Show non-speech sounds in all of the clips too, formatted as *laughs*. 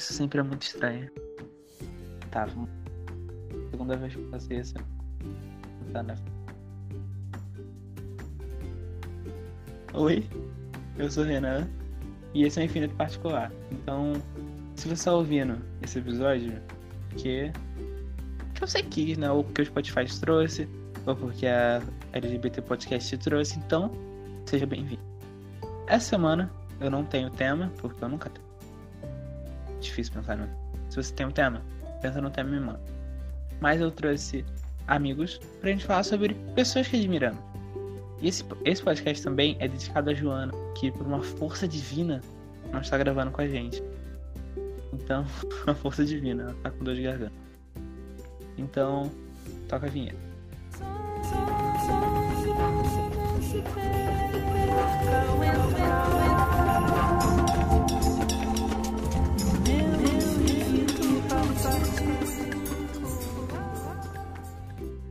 isso sempre é muito estranho. Tá. Segunda vez que eu faço isso. Tá, né? Oi, eu sou o Renan e esse é o Infinito Particular. Então, se você está ouvindo esse episódio, que, que você quis, né? Ou porque o Spotify te trouxe, ou porque a LGBT Podcast te trouxe, então, seja bem-vindo. Essa semana eu não tenho tema, porque eu nunca tenho. Difícil pensar no. Se você tem um tema, pensa no tema e me manda. Mas eu trouxe amigos pra gente falar sobre pessoas que admiramos. E esse, esse podcast também é dedicado a Joana, que por uma força divina não está gravando com a gente. Então, *laughs* uma força divina, ela tá com dor de garganta. Então, toca a vinheta.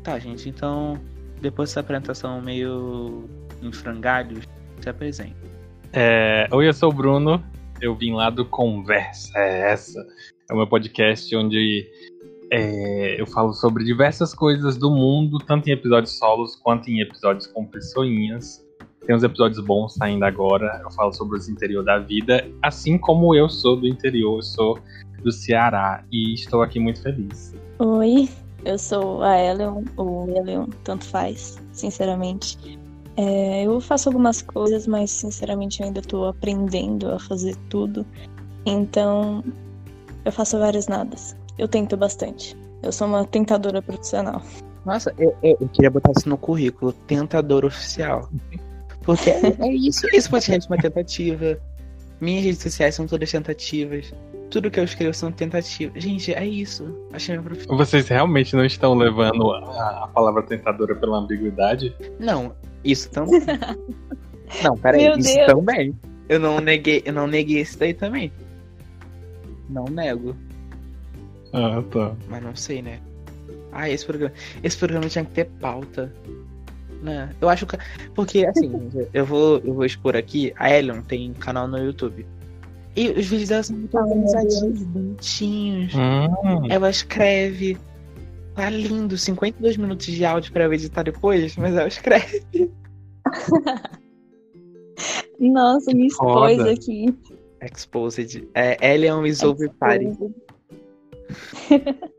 Tá, gente, então depois dessa apresentação meio em frangalhos, se apresente. É, oi, eu sou o Bruno. Eu vim lá do Conversa é Essa. É o meu podcast onde é, eu falo sobre diversas coisas do mundo, tanto em episódios solos quanto em episódios com pessoinhas. Tem uns episódios bons saindo agora. Eu falo sobre os interior da vida, assim como eu sou do interior, eu sou do Ceará e estou aqui muito feliz. Oi, eu sou a Eleon, ou Eleon, tanto faz, sinceramente. É, eu faço algumas coisas, mas sinceramente eu ainda tô aprendendo a fazer tudo. Então, eu faço vários nadas. Eu tento bastante. Eu sou uma tentadora profissional. Nossa, eu, eu, eu queria botar isso no currículo, tentador oficial. Porque é, é isso, esse podcast é uma tentativa. Minhas redes sociais são todas tentativas. Tudo que eu escrevo são tentativas. Gente, é isso. Achei minha profissão. Vocês realmente não estão levando a, a palavra tentadora pela ambiguidade? Não, isso também. *laughs* não, peraí, Meu isso Deus. também. Eu não neguei, eu não neguei isso daí também. Não nego, Ah, tá. mas não sei, né? Ah, esse programa, esse programa tinha que ter pauta. Né? Eu acho que porque assim, *laughs* eu vou eu vou expor aqui, a Ellen tem canal no YouTube. E os vídeos dela são muito organizadinhos, bonitinhos. Hum, Ela escreve. Tá lindo, 52 minutos de áudio pra eu editar depois, mas ela escreve. *laughs* Nossa, me expôs foda. aqui. Exposed. É, Alien is over party. *laughs*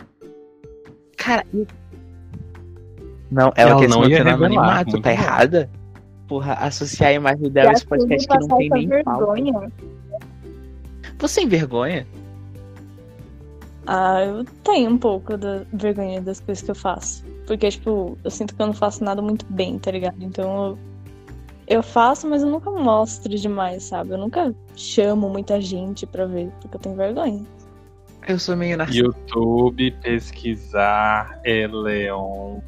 Cara, Não, ela, Ela quer não se ia manter anonimato, tá errada? Porra, associar a imagem dela a esse podcast que não tem nem vergonha. Você tem vergonha? Ah, eu tenho um pouco da vergonha das coisas que eu faço. Porque, tipo, eu sinto que eu não faço nada muito bem, tá ligado? Então eu, eu faço, mas eu nunca mostro demais, sabe? Eu nunca chamo muita gente pra ver, porque eu tenho vergonha. Eu sou meio narcisista. YouTube, pesquisar, Eleon.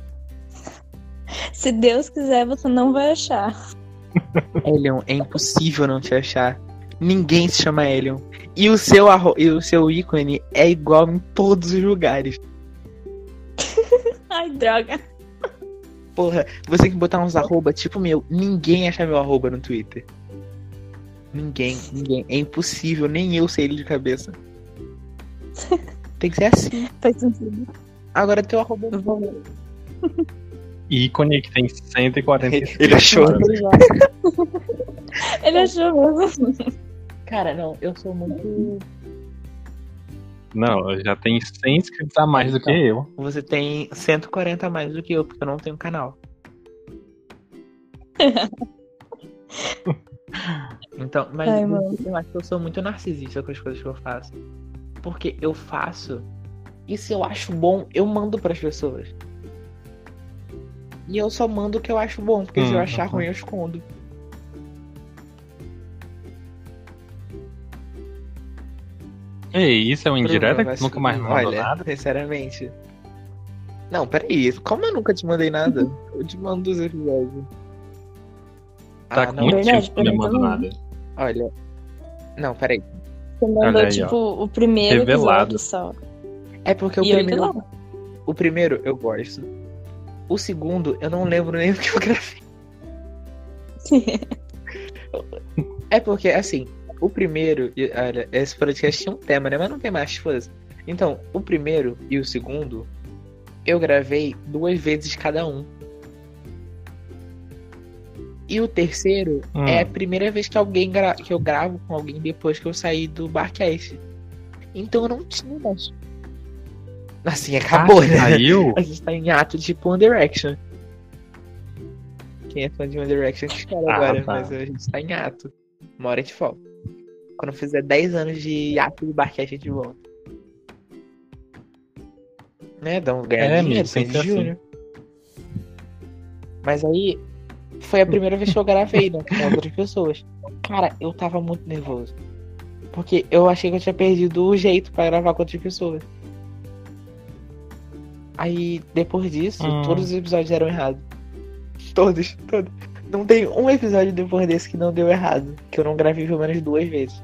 Se Deus quiser, você não vai achar. Elion, é impossível não te achar. Ninguém se chama Elion. E o seu, arro... e o seu ícone é igual em todos os lugares. *laughs* Ai, droga. Porra, você tem que botar uns arroba tipo meu. Ninguém acha meu arroba no Twitter. Ninguém, ninguém. É impossível, nem eu sei ele de cabeça. *laughs* Tem que ser assim. Faz sentido. Agora teu arroba. Ver. *laughs* Ícone que tem 145. Ele achou. Ele achou mesmo. Cara, não, eu sou muito. Não, já tem 100 inscritos a mais do que eu. Você tem 140 a mais do que eu, porque eu não tenho canal. *laughs* Então, mas Ai, eu, acho que eu sou muito narcisista com as coisas que eu faço. Porque eu faço, e se eu acho bom, eu mando pras pessoas. E eu só mando o que eu acho bom, porque se eu Hum, achar uhum. ruim, eu escondo. Ei, isso é uma indireta que nunca mais mandou Olha, nada? sinceramente. Não, peraí. Como eu nunca te mandei nada? Eu te mando os episódios. Tá Ah, com muito tempo que não também. nada. Olha. Não, peraí. Você mandou, aí, ó. tipo, o primeiro Revelado. episódio só. É porque o E primeiro. O primeiro eu gosto. O segundo, eu não lembro nem o que eu gravei. *laughs* É porque, assim, o primeiro, olha, esse podcast tinha um tema, né? Mas não tem mais, foda-se. Então, o primeiro e o segundo, eu gravei duas vezes cada um. E o terceiro Hum. é a primeira vez que alguém gra- que eu gravo com alguém depois que eu saí do Barcast. Então eu não tinha mais. Assim, acabou, Ah, né? Saiu? *laughs* A gente tá em ato tipo One Direction. Quem é fã de One Direction que espera Ah, agora, tá. mas a gente tá em ato. Uma hora de folga. Quando fizer 10 anos de ato de Barcast, a gente volta. Né? Dá um ganhar É, dinheiro, amigo, sempre assim. Mas aí, foi a primeira vez que eu gravei, né? Com outras pessoas. Cara, eu tava muito nervoso. Porque eu achei que eu tinha perdido o jeito pra gravar com outras pessoas. Aí, depois disso, Hum. todos os episódios eram errados. Todos, todos. Não tem um episódio depois desse que não deu errado. Que eu não gravei pelo menos duas vezes.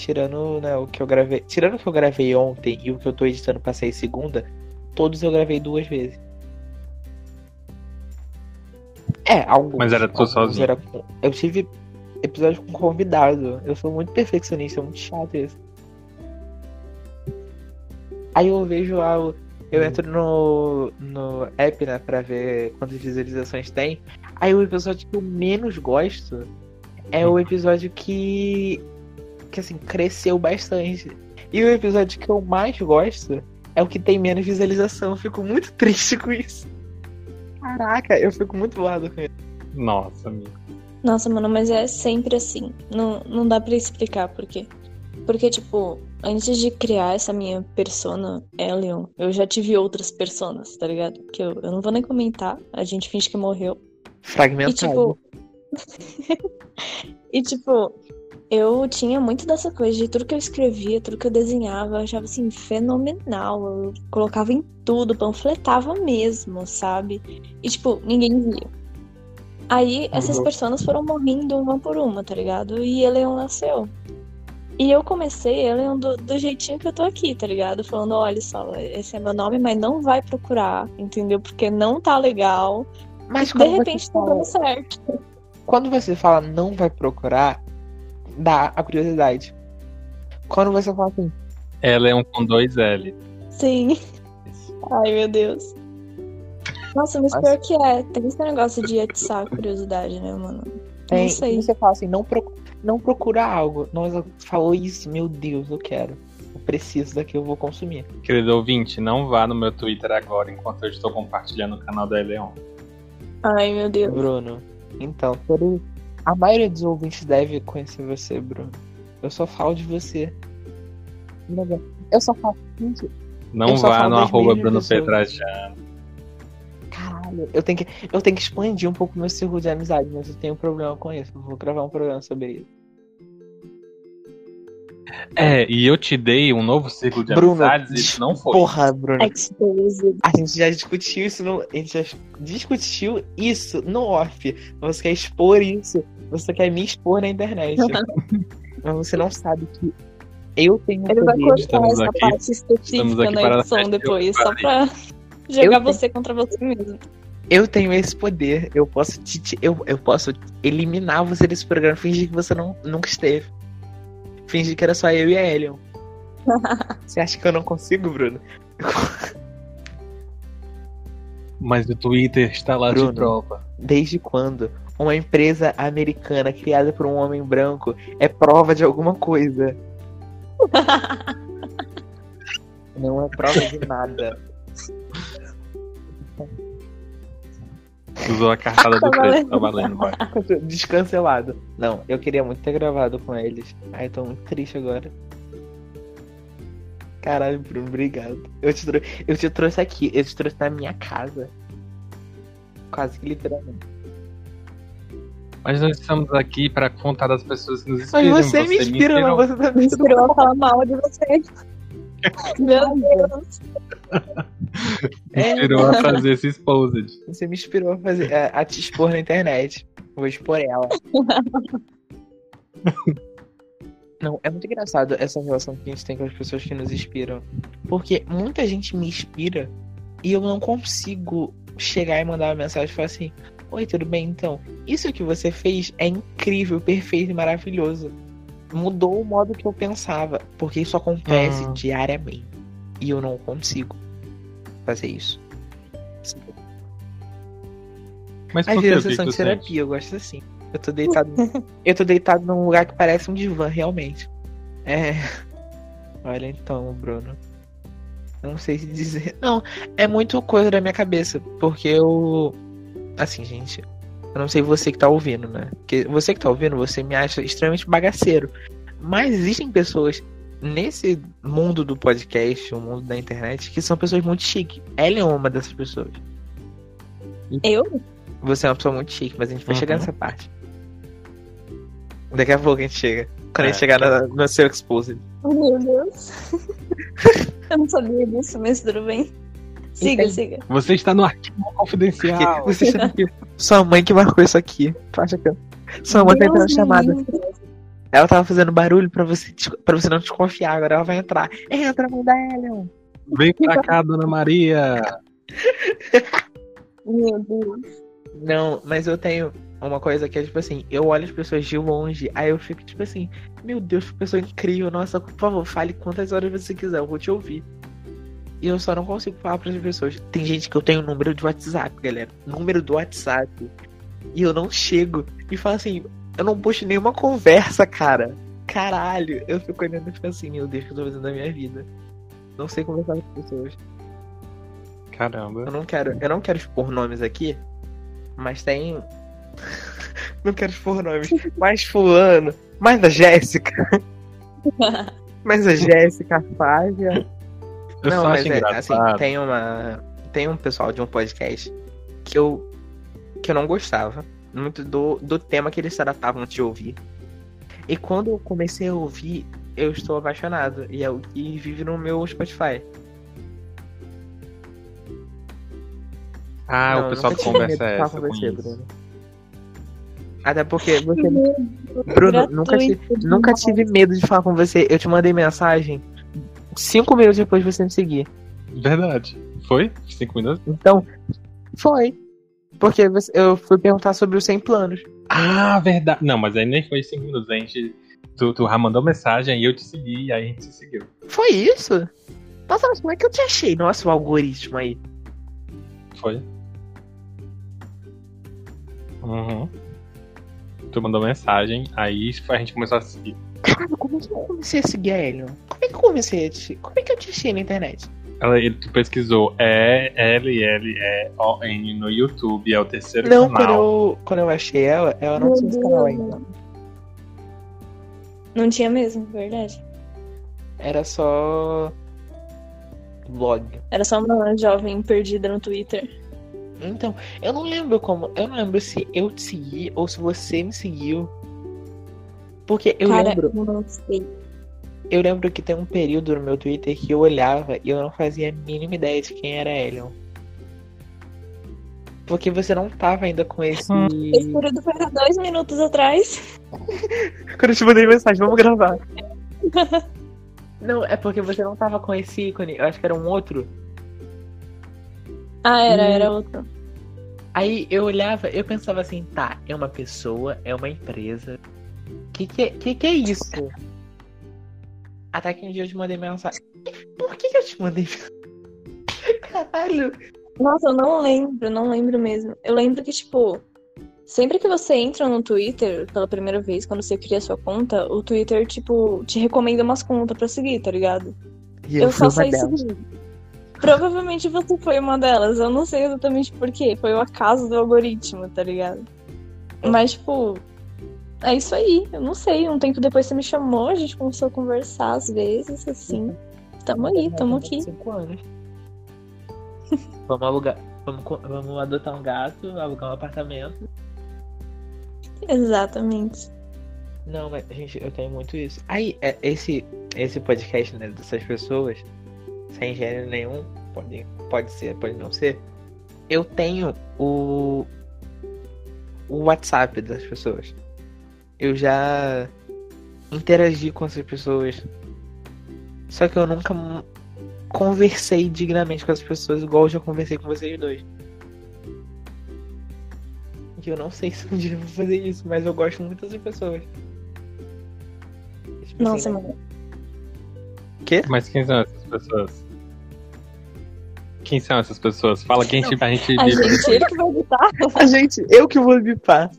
Tirando né, o que eu gravei. Tirando o que eu gravei ontem e o que eu tô editando pra sair segunda, todos eu gravei duas vezes. É, alguns. Mas era tu sozinho? era com- Eu tive episódio com convidado. Eu sou muito perfeccionista, é muito chato isso. Aí eu vejo o- eu entro no, no app, né, pra ver quantas visualizações tem. Aí o episódio que eu menos gosto é o episódio que, que assim, cresceu bastante. E o episódio que eu mais gosto é o que tem menos visualização. Eu fico muito *laughs* triste com isso. Caraca, eu fico muito zoado com isso. Nossa, amigo. Nossa, mano, mas é sempre assim. Não, não dá pra explicar por quê. Porque, tipo, antes de criar essa minha persona, Elion, eu já tive outras personas, tá ligado? Que eu, eu não vou nem comentar, a gente finge que morreu. E, Fragmentado. tipo. e, tipo, *laughs* eu tinha muito dessa coisa de tudo que eu escrevia, tudo que eu desenhava, eu achava assim, fenomenal. Eu colocava em tudo, panfletava mesmo, sabe? E, tipo, ninguém via. Aí essas Uhum. pessoas foram morrendo uma por uma, tá ligado? E Eleon nasceu. E eu comecei Eleon do, do jeitinho que eu tô aqui, tá ligado? Falando, olha só, esse é meu nome, mas não vai procurar, entendeu? Porque não tá legal. Mas De repente tá dando certo. Quando você fala não vai procurar, dá a curiosidade. Quando você fala assim, Ela é um com dois L. Sim. Ai, meu Deus. Nossa, mas Mas- pior que é. Tem esse negócio de atiçar a curiosidade, né, mano? tem, Não sei. você fala assim, não, procu não procura algo. Nossa, falou isso, meu Deus, eu quero. Eu preciso daqui, eu vou consumir. Querido ouvinte, não vá no meu Twitter agora enquanto eu estou compartilhando o canal da Eleon. Ai, meu Deus. Bruno, então, todo... a maioria dos ouvintes deve conhecer você, Bruno. Eu só falo de você. Eu só falo. Não só vá falo no arroba Bruno. Petrajano. Caralho, eu tenho que, eu tenho que expandir um pouco meu círculo de amizade, mas eu tenho um problema com isso. Eu vou gravar um programa sobre isso. É, e eu te dei um novo círculo de Bruno, amizades e isso não foi. Porra, Bruno. Exposed. A gente já discutiu isso no. A gente já discutiu isso no off. Você quer expor isso. Você quer me expor na internet. *laughs* mas você não sabe que eu tenho Ele vai cortar Estamos essa aqui- parte específica na edição depois, o só pra Eu jogar tenho- você contra você mesmo. Eu tenho esse poder. Eu posso te, te- eu, eu posso eliminar você desse programa, fingir que você não, nunca esteve. Fingir que era só eu e a Elion. *laughs* você acha que eu não consigo, Bruno? Mas o Twitter está lá Bruno. de prova. Desde quando uma empresa americana criada por um homem branco é prova de alguma coisa? *laughs* Não é prova de nada. *laughs* Usou a cartada do preço, tá valendo, vai. *laughs* Descancelado. Não, eu queria muito ter gravado com eles. Ai, eu tô muito triste agora. Caralho, Bruno, obrigado. Eu te, trou- eu te trouxe aqui, eu te trouxe na minha casa. Quase que literalmente. Mas nós estamos aqui para contar das pessoas que nos Mas inspiram. você me inspira, mas você tá Me inspirou a falar mal de você. Meu Deus. É, inspirou a fazer esse exposed. Você me inspirou a, fazer, a, a te expor na internet. Vou expor ela. *laughs* Não, é muito engraçado essa relação que a gente tem com as pessoas que nos inspiram. Porque muita gente me inspira e eu não consigo chegar e mandar uma mensagem e falar assim: Oi, tudo bem? Então, isso que você fez é incrível, perfeito e maravilhoso. Mudou o modo que eu pensava, porque isso acontece Hum. diariamente. E eu não consigo fazer isso. Mas Às vezes que sessão de tu sente? terapia, eu gosto assim. Eu tô deitado. eu tô deitado num lugar que parece um divã, realmente. É. Olha então, Bruno. Não sei se dizer. Não, é muito coisa da minha cabeça. Porque eu. Assim, gente. Eu não sei você que tá ouvindo, né? Porque você que tá ouvindo, você me acha extremamente bagaceiro. Mas existem pessoas nesse mundo do podcast, o mundo da internet, que são pessoas muito chiques. Ela é uma dessas pessoas. Eu? Você é uma pessoa muito chique, mas a gente vai Uhum. chegar nessa parte. Daqui a pouco a gente chega. Quando a É. gente chegar na- no seu exposed. Oh, meu Deus. *laughs* eu não sabia disso, mas tudo bem. Siga, Entendi. siga. Você está no arquivo confidencial. Você chama aqui. Sua mãe que marcou isso aqui. Tu acha que. Sua mãe tá entrando Deus chamada. Ela tava fazendo barulho pra você, pra você não desconfiar. Agora ela vai entrar. Entra, mãe da Elion. Vem pra cá, dona Maria. *laughs* Meu Deus. Não, mas eu tenho uma coisa que é tipo assim, eu olho as pessoas de longe, aí eu fico tipo assim, meu Deus, que pessoa incrível, nossa, por favor, fale quantas horas você quiser, eu vou te ouvir. E eu só não consigo falar para as pessoas. Tem gente que eu tenho número de WhatsApp, galera. Número do WhatsApp. E eu não chego. E falo assim, eu não puxo nenhuma conversa, cara. Caralho. Eu fico olhando e fico assim, meu Deus, o que eu tô fazendo da minha vida? Não sei conversar com as pessoas. Eu Caramba. não quero, eu não quero expor nomes aqui, mas tem. *laughs* não quero expor nomes. Mas fulano, mais a Jéssica. *laughs* mais a Jéssica, a Fábia. Eu não, só mas acho é, assim, tem uma. Tem um pessoal de um podcast que eu. que eu não gostava. Muito do, do tema que eles tratavam de ouvir. E quando eu comecei a ouvir, eu estou apaixonado. E é que vive no meu Spotify. Ah, Não, o pessoal conversa é essa, com você. Bruno. Até porque você. *laughs* Bruno, nunca, nunca tive medo de falar com você. Eu te mandei mensagem cinco minutos depois de você me seguir. Verdade. Foi? Cinco minutos? Então, foi. Porque eu fui perguntar sobre os 100 planos. Ah, verdade. Não, mas aí nem foi cinco minutos. A gente. Tu, tu já mandou mensagem e eu te segui, e aí a gente se seguiu. Foi isso? Nossa, mas como é que eu te achei? Nossa, o algoritmo aí. Foi? Uhum. Tu mandou mensagem, aí a gente começou a seguir. Cara, como é que eu seguir a Helion? Como é que eu comecei a te... Como é que eu te achei na internet? Ela, ele, tu pesquisou é L-L-E-O-N no YouTube, é o terceiro Não, quando canal. eu, quando eu achei ela, ela não Meu tinha esse canal ainda. Não tinha mesmo, verdade. Era só. Blog. Era só uma jovem perdida no Twitter. Então, eu não lembro como. Eu não lembro se eu te segui ou se você me seguiu. Porque eu Cara, lembro. eu não sei. Eu lembro que tem um período no meu Twitter que eu olhava e eu não fazia a mínima ideia de quem era Elion. Porque você não tava ainda com esse. Esse período foi há dois minutos atrás. *laughs* Quando eu te mandei mensagem, vamos gravar. *laughs* não, é porque você não tava com esse ícone. Eu acho que era um outro. Ah, era, Hum. era outro. Aí eu olhava, eu pensava assim, tá, é uma pessoa, é uma empresa. Que que, é- que, que é isso? Até que um dia eu te mandei mensagem. Por que, que eu te mandei Caralho. Nossa, eu não lembro, não lembro mesmo. Eu lembro que, tipo, sempre que você entra no Twitter pela primeira vez, quando você cria sua conta, o Twitter, tipo, te recomenda umas contas pra seguir, tá ligado? E Eu, fui só saí seguindo. Provavelmente você foi uma delas. Eu não sei exatamente por quê. Foi o acaso do algoritmo, tá ligado? Mas, tipo, é isso aí. Eu não sei. Um tempo depois você me chamou, a gente começou a conversar às vezes, assim. Tamo aí, tamo aqui. Cinco anos. *laughs* vamos alugar. Vamos, vamos adotar um gato, alugar um apartamento. Exatamente. Não, mas, gente, eu tenho muito isso. Aí, é, esse, esse podcast, né, dessas pessoas, sem gênero nenhum, pode, pode ser, pode não ser. Eu tenho o, o WhatsApp das pessoas. Eu já interagi com essas pessoas. Só que eu nunca conversei dignamente com as pessoas, igual eu já conversei com vocês dois. E eu não sei *laughs* se um dia eu vou fazer isso, mas eu gosto muito dessas pessoas. Tipo Nossa, assim, mano. Quê? Mas quem são essas pessoas? Quem são essas pessoas? Fala quem gente, a gente A gente, ele que vai editar. *laughs* A gente, eu que vou bipar.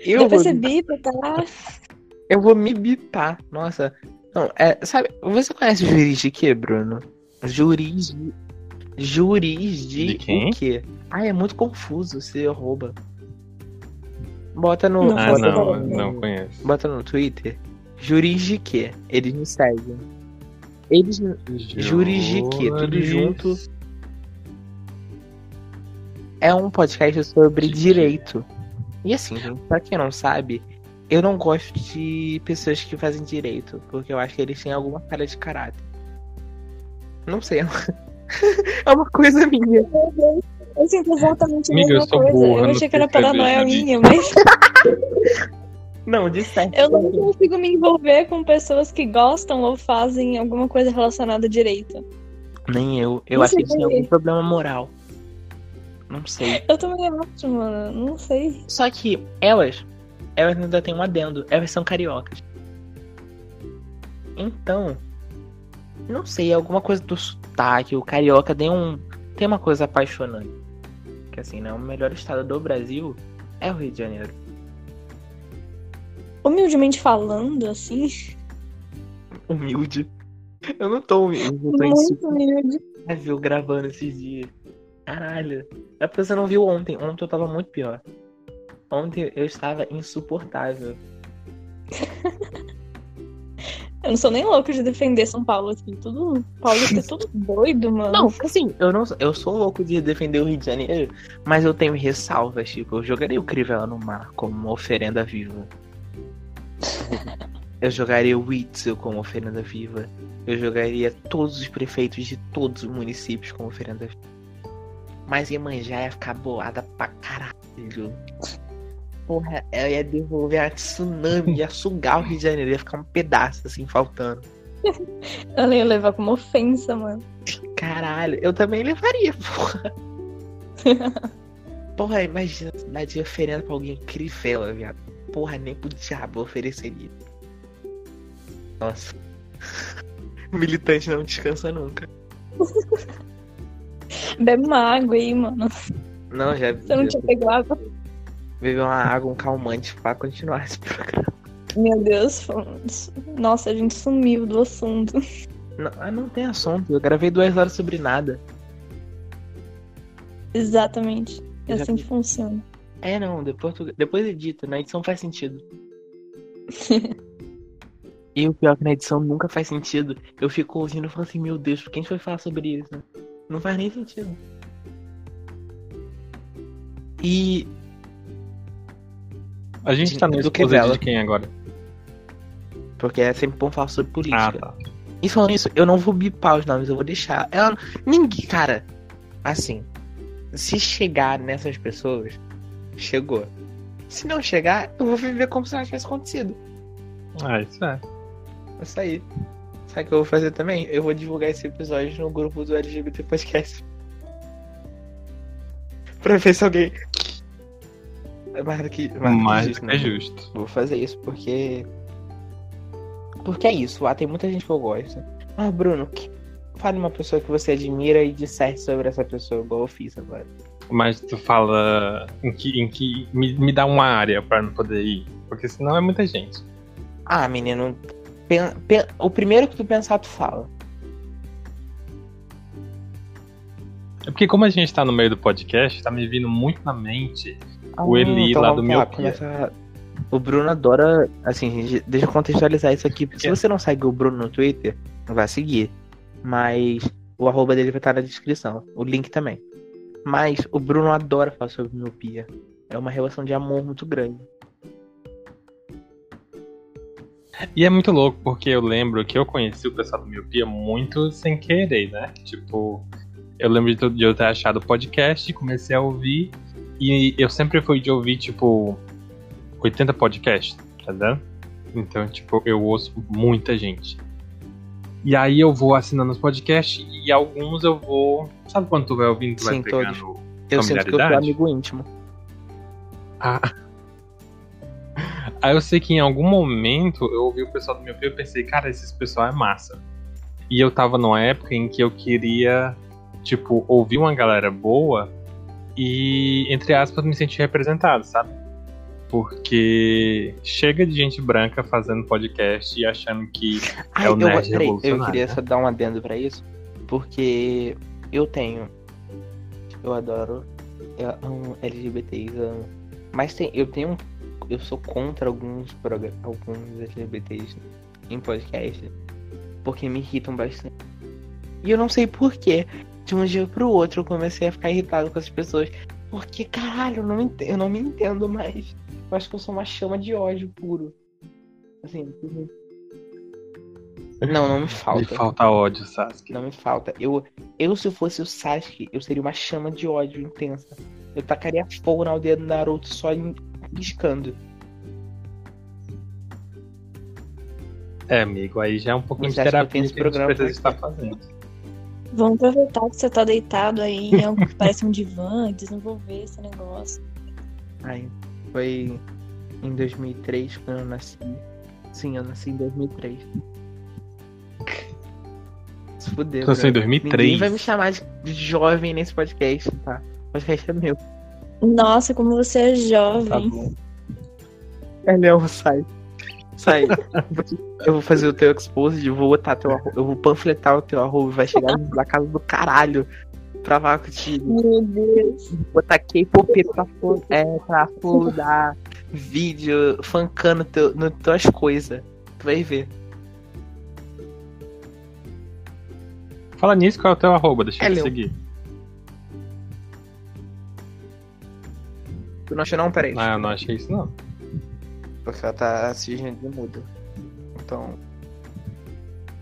Eu Eu vou, percebi, tá? eu vou me bipar. Nossa. Não, é, sabe, você conhece o juiz de quê, Bruno? Juiz de. Juiz de, De quem? o quê? Ah, é muito confuso, você rouba. Bota no. Não Ah, não, não conheço. Bota no Twitter. Juris de quê? Eles me seguem. Eles. Juris de quê? Tudo junto. É um podcast sobre direito. E assim, gente, pra quem não sabe, eu não gosto de pessoas que fazem direito, porque eu acho que eles têm alguma cara de caráter. Não sei. *laughs* É uma coisa minha. Eu sinto exatamente a mesma coisa. eu não achei que era paranoia minha, mas *laughs* Não, de certo. eu não consigo me envolver com pessoas que gostam ou fazem alguma coisa relacionada a direito. Nem eu. Eu Não acho que têm algum problema moral. Não sei. Eu também acho, mano. Não sei. Só que elas, elas ainda têm um adendo. Elas são cariocas. Então, não sei, alguma coisa do sotaque, o carioca tem um tem uma coisa apaixonante. Que assim, né, o melhor estado do Brasil é o Rio de Janeiro. Humildemente falando, assim, Humilde. Eu não tô humilde, eu tô muito humilde. insuportável gravando esses dias. Caralho. É porque você não viu ontem. Ontem eu tava muito pior. Ontem eu estava insuportável. *laughs* Eu não sou nem louco de defender São Paulo aqui. Tudo. Paulista é tudo *laughs* doido, mano. Não, assim, eu não eu sou louco de defender o Rio de Janeiro, mas eu tenho ressalvas, tipo, eu jogaria o Crivella no mar como uma oferenda viva. *laughs* Eu jogaria o Witzel como oferenda viva. Eu jogaria todos os prefeitos de todos os municípios como oferenda viva. Mas Iemanjá ia ficar boada pra caralho. Porra, ela ia devolver a tsunami, ia sugar o Rio de Janeiro, ia ficar um pedaço assim, faltando. *laughs* Ela ia levar como ofensa, mano. Caralho, eu também levaria, porra. *laughs* porra, imagina a cidade oferenda pra alguém crivela, viado. Porra, nem pro diabo ofereceria. Nossa. *laughs* Militante não descansa nunca. *laughs* Bebe uma água aí, mano. Não, já Você não tinha pego água? bebeu uma água, um calmante pra continuar esse programa. Meu Deus. foi- Nossa, a gente sumiu do assunto. Não, não tem assunto, eu gravei duas horas sobre nada. Exatamente. É assim que funciona. É, não, depois, tu, depois edita, na edição faz sentido. *laughs* e o pior é que na edição nunca faz sentido. Eu fico ouvindo e falo assim, meu Deus, por que a gente vai falar sobre isso? Não faz nem sentido. E A gente tá no Do exposed Crivella. de quem agora? porque é sempre bom falar sobre Ah, política. tá. E falando isso, eu não vou bipar os nomes, eu vou deixar. Ela. Ninguém, cara. Assim. Se chegar nessas pessoas, chegou. Se não chegar, eu vou viver como se nada tivesse acontecido. Ah, isso é. É Isso aí. Sabe o que eu vou fazer também? Eu vou divulgar esse episódio no grupo do LGBT Podcast. *laughs* pra ver se alguém. É mais do que. Mais, Mais do do que que é justo, né? justo. Vou fazer isso porque. Porque é isso, lá tem muita gente que eu gosto. Ah, Bruno, que... fale uma pessoa que você admira e disserte sobre essa pessoa, igual eu fiz agora. Mas tu fala em que. Em que me, me dá uma área pra não poder ir. Porque senão é muita gente. Ah, menino. Pen- pen- O primeiro que tu pensar, tu fala. É porque como a gente tá no meio do podcast, tá me vindo muito na mente O Eli então lá do lá, Miopia. começa- O Bruno adora. Assim, deixa eu contextualizar isso aqui. Porque se É. você não segue o Bruno no Twitter, vai seguir. Mas o arroba dele vai estar na descrição. O link também. Mas o Bruno adora falar sobre miopia. É uma relação de amor muito grande. E é muito louco, porque eu lembro que eu conheci o pessoal do Miopia muito sem querer, né? Tipo, eu lembro de, de eu ter achado o podcast, comecei a ouvir, e eu sempre fui de ouvir, tipo, 80 podcasts, tá vendo? Então, tipo, eu ouço muita gente. E aí eu vou assinando os podcasts e alguns eu vou. Sabe quando tu vai ouvindo, tu vai Sim, pegando Eu sinto que eu sou amigo íntimo. Ah. Aí eu sei que em algum momento eu ouvi o pessoal do meu e pensei, cara, esse pessoal é massa. E eu tava numa época em que eu queria, tipo, ouvir uma galera boa e, entre aspas, me sentir representado, sabe? Porque chega de gente branca fazendo podcast e achando que Ai, É o eu, nerd peraí, eu queria né? só dar um adendo pra isso, porque eu tenho. Eu adoro. Eu amo LGBTs, eu amo. Mas tem, eu tenho. um- Eu sou contra alguns, alguns LGBTs em podcast, porque me irritam bastante. E eu não sei porquê. De um dia pro outro eu comecei a ficar irritado com as pessoas. Porque, caralho, eu não, ente- eu não me entendo mais. Eu acho que eu sou uma chama de ódio puro. Assim. Não, não me falta. me falta ódio, Sasuke. Não me falta. Eu, eu, se eu fosse o Sasuke, eu seria uma chama de ódio intensa. Eu tacaria fogo na aldeia do Naruto só em- piscando. É, amigo, aí já é um pouquinho Você de que terapia que, gente programa precisa estar fazendo. Vamos aproveitar que você tá deitado aí em algo que parece um divã e desenvolver esse negócio. Aí, foi em 2003 quando eu nasci. Sim, eu nasci em 2003. Se fuder, Então, assim, em bro. 2003. Ninguém vai me chamar de jovem nesse podcast, tá? O podcast é meu. Nossa, como você é Tá jovem. bom. É meu, sai. Sai. eu vou fazer o teu expose, eu vou botar teu arroba, eu vou panfletar o teu arroba, vai chegar na casa do caralho pra falar contigo. Meu Deus. Botar K-pop pra, é, pra dar vídeo funkando teu, no tuas coisas. Tu vai ver. Fala nisso, qual é o teu arroba? Deixa eu te seguir. Tu não achou não? Peraí. Ah, eu não achei isso, não. Porque ela tá assistindo de mudo. Então.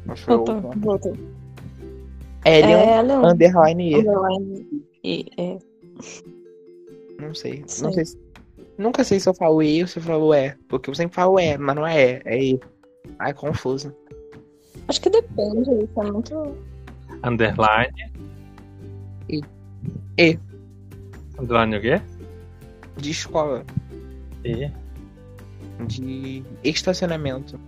Acho que foi Voltou, o voltou. Elion É, Leon. underline E. Underline E, é. Não sei. Sei. Não sei se... Nunca sei se eu falo E ou se eu falo E. Porque eu sempre falo E, mas não é E. É E. Ai, confuso. Acho que depende, isso é muito. Underline. E. E. Underline o quê? De escola. E. De estacionamento.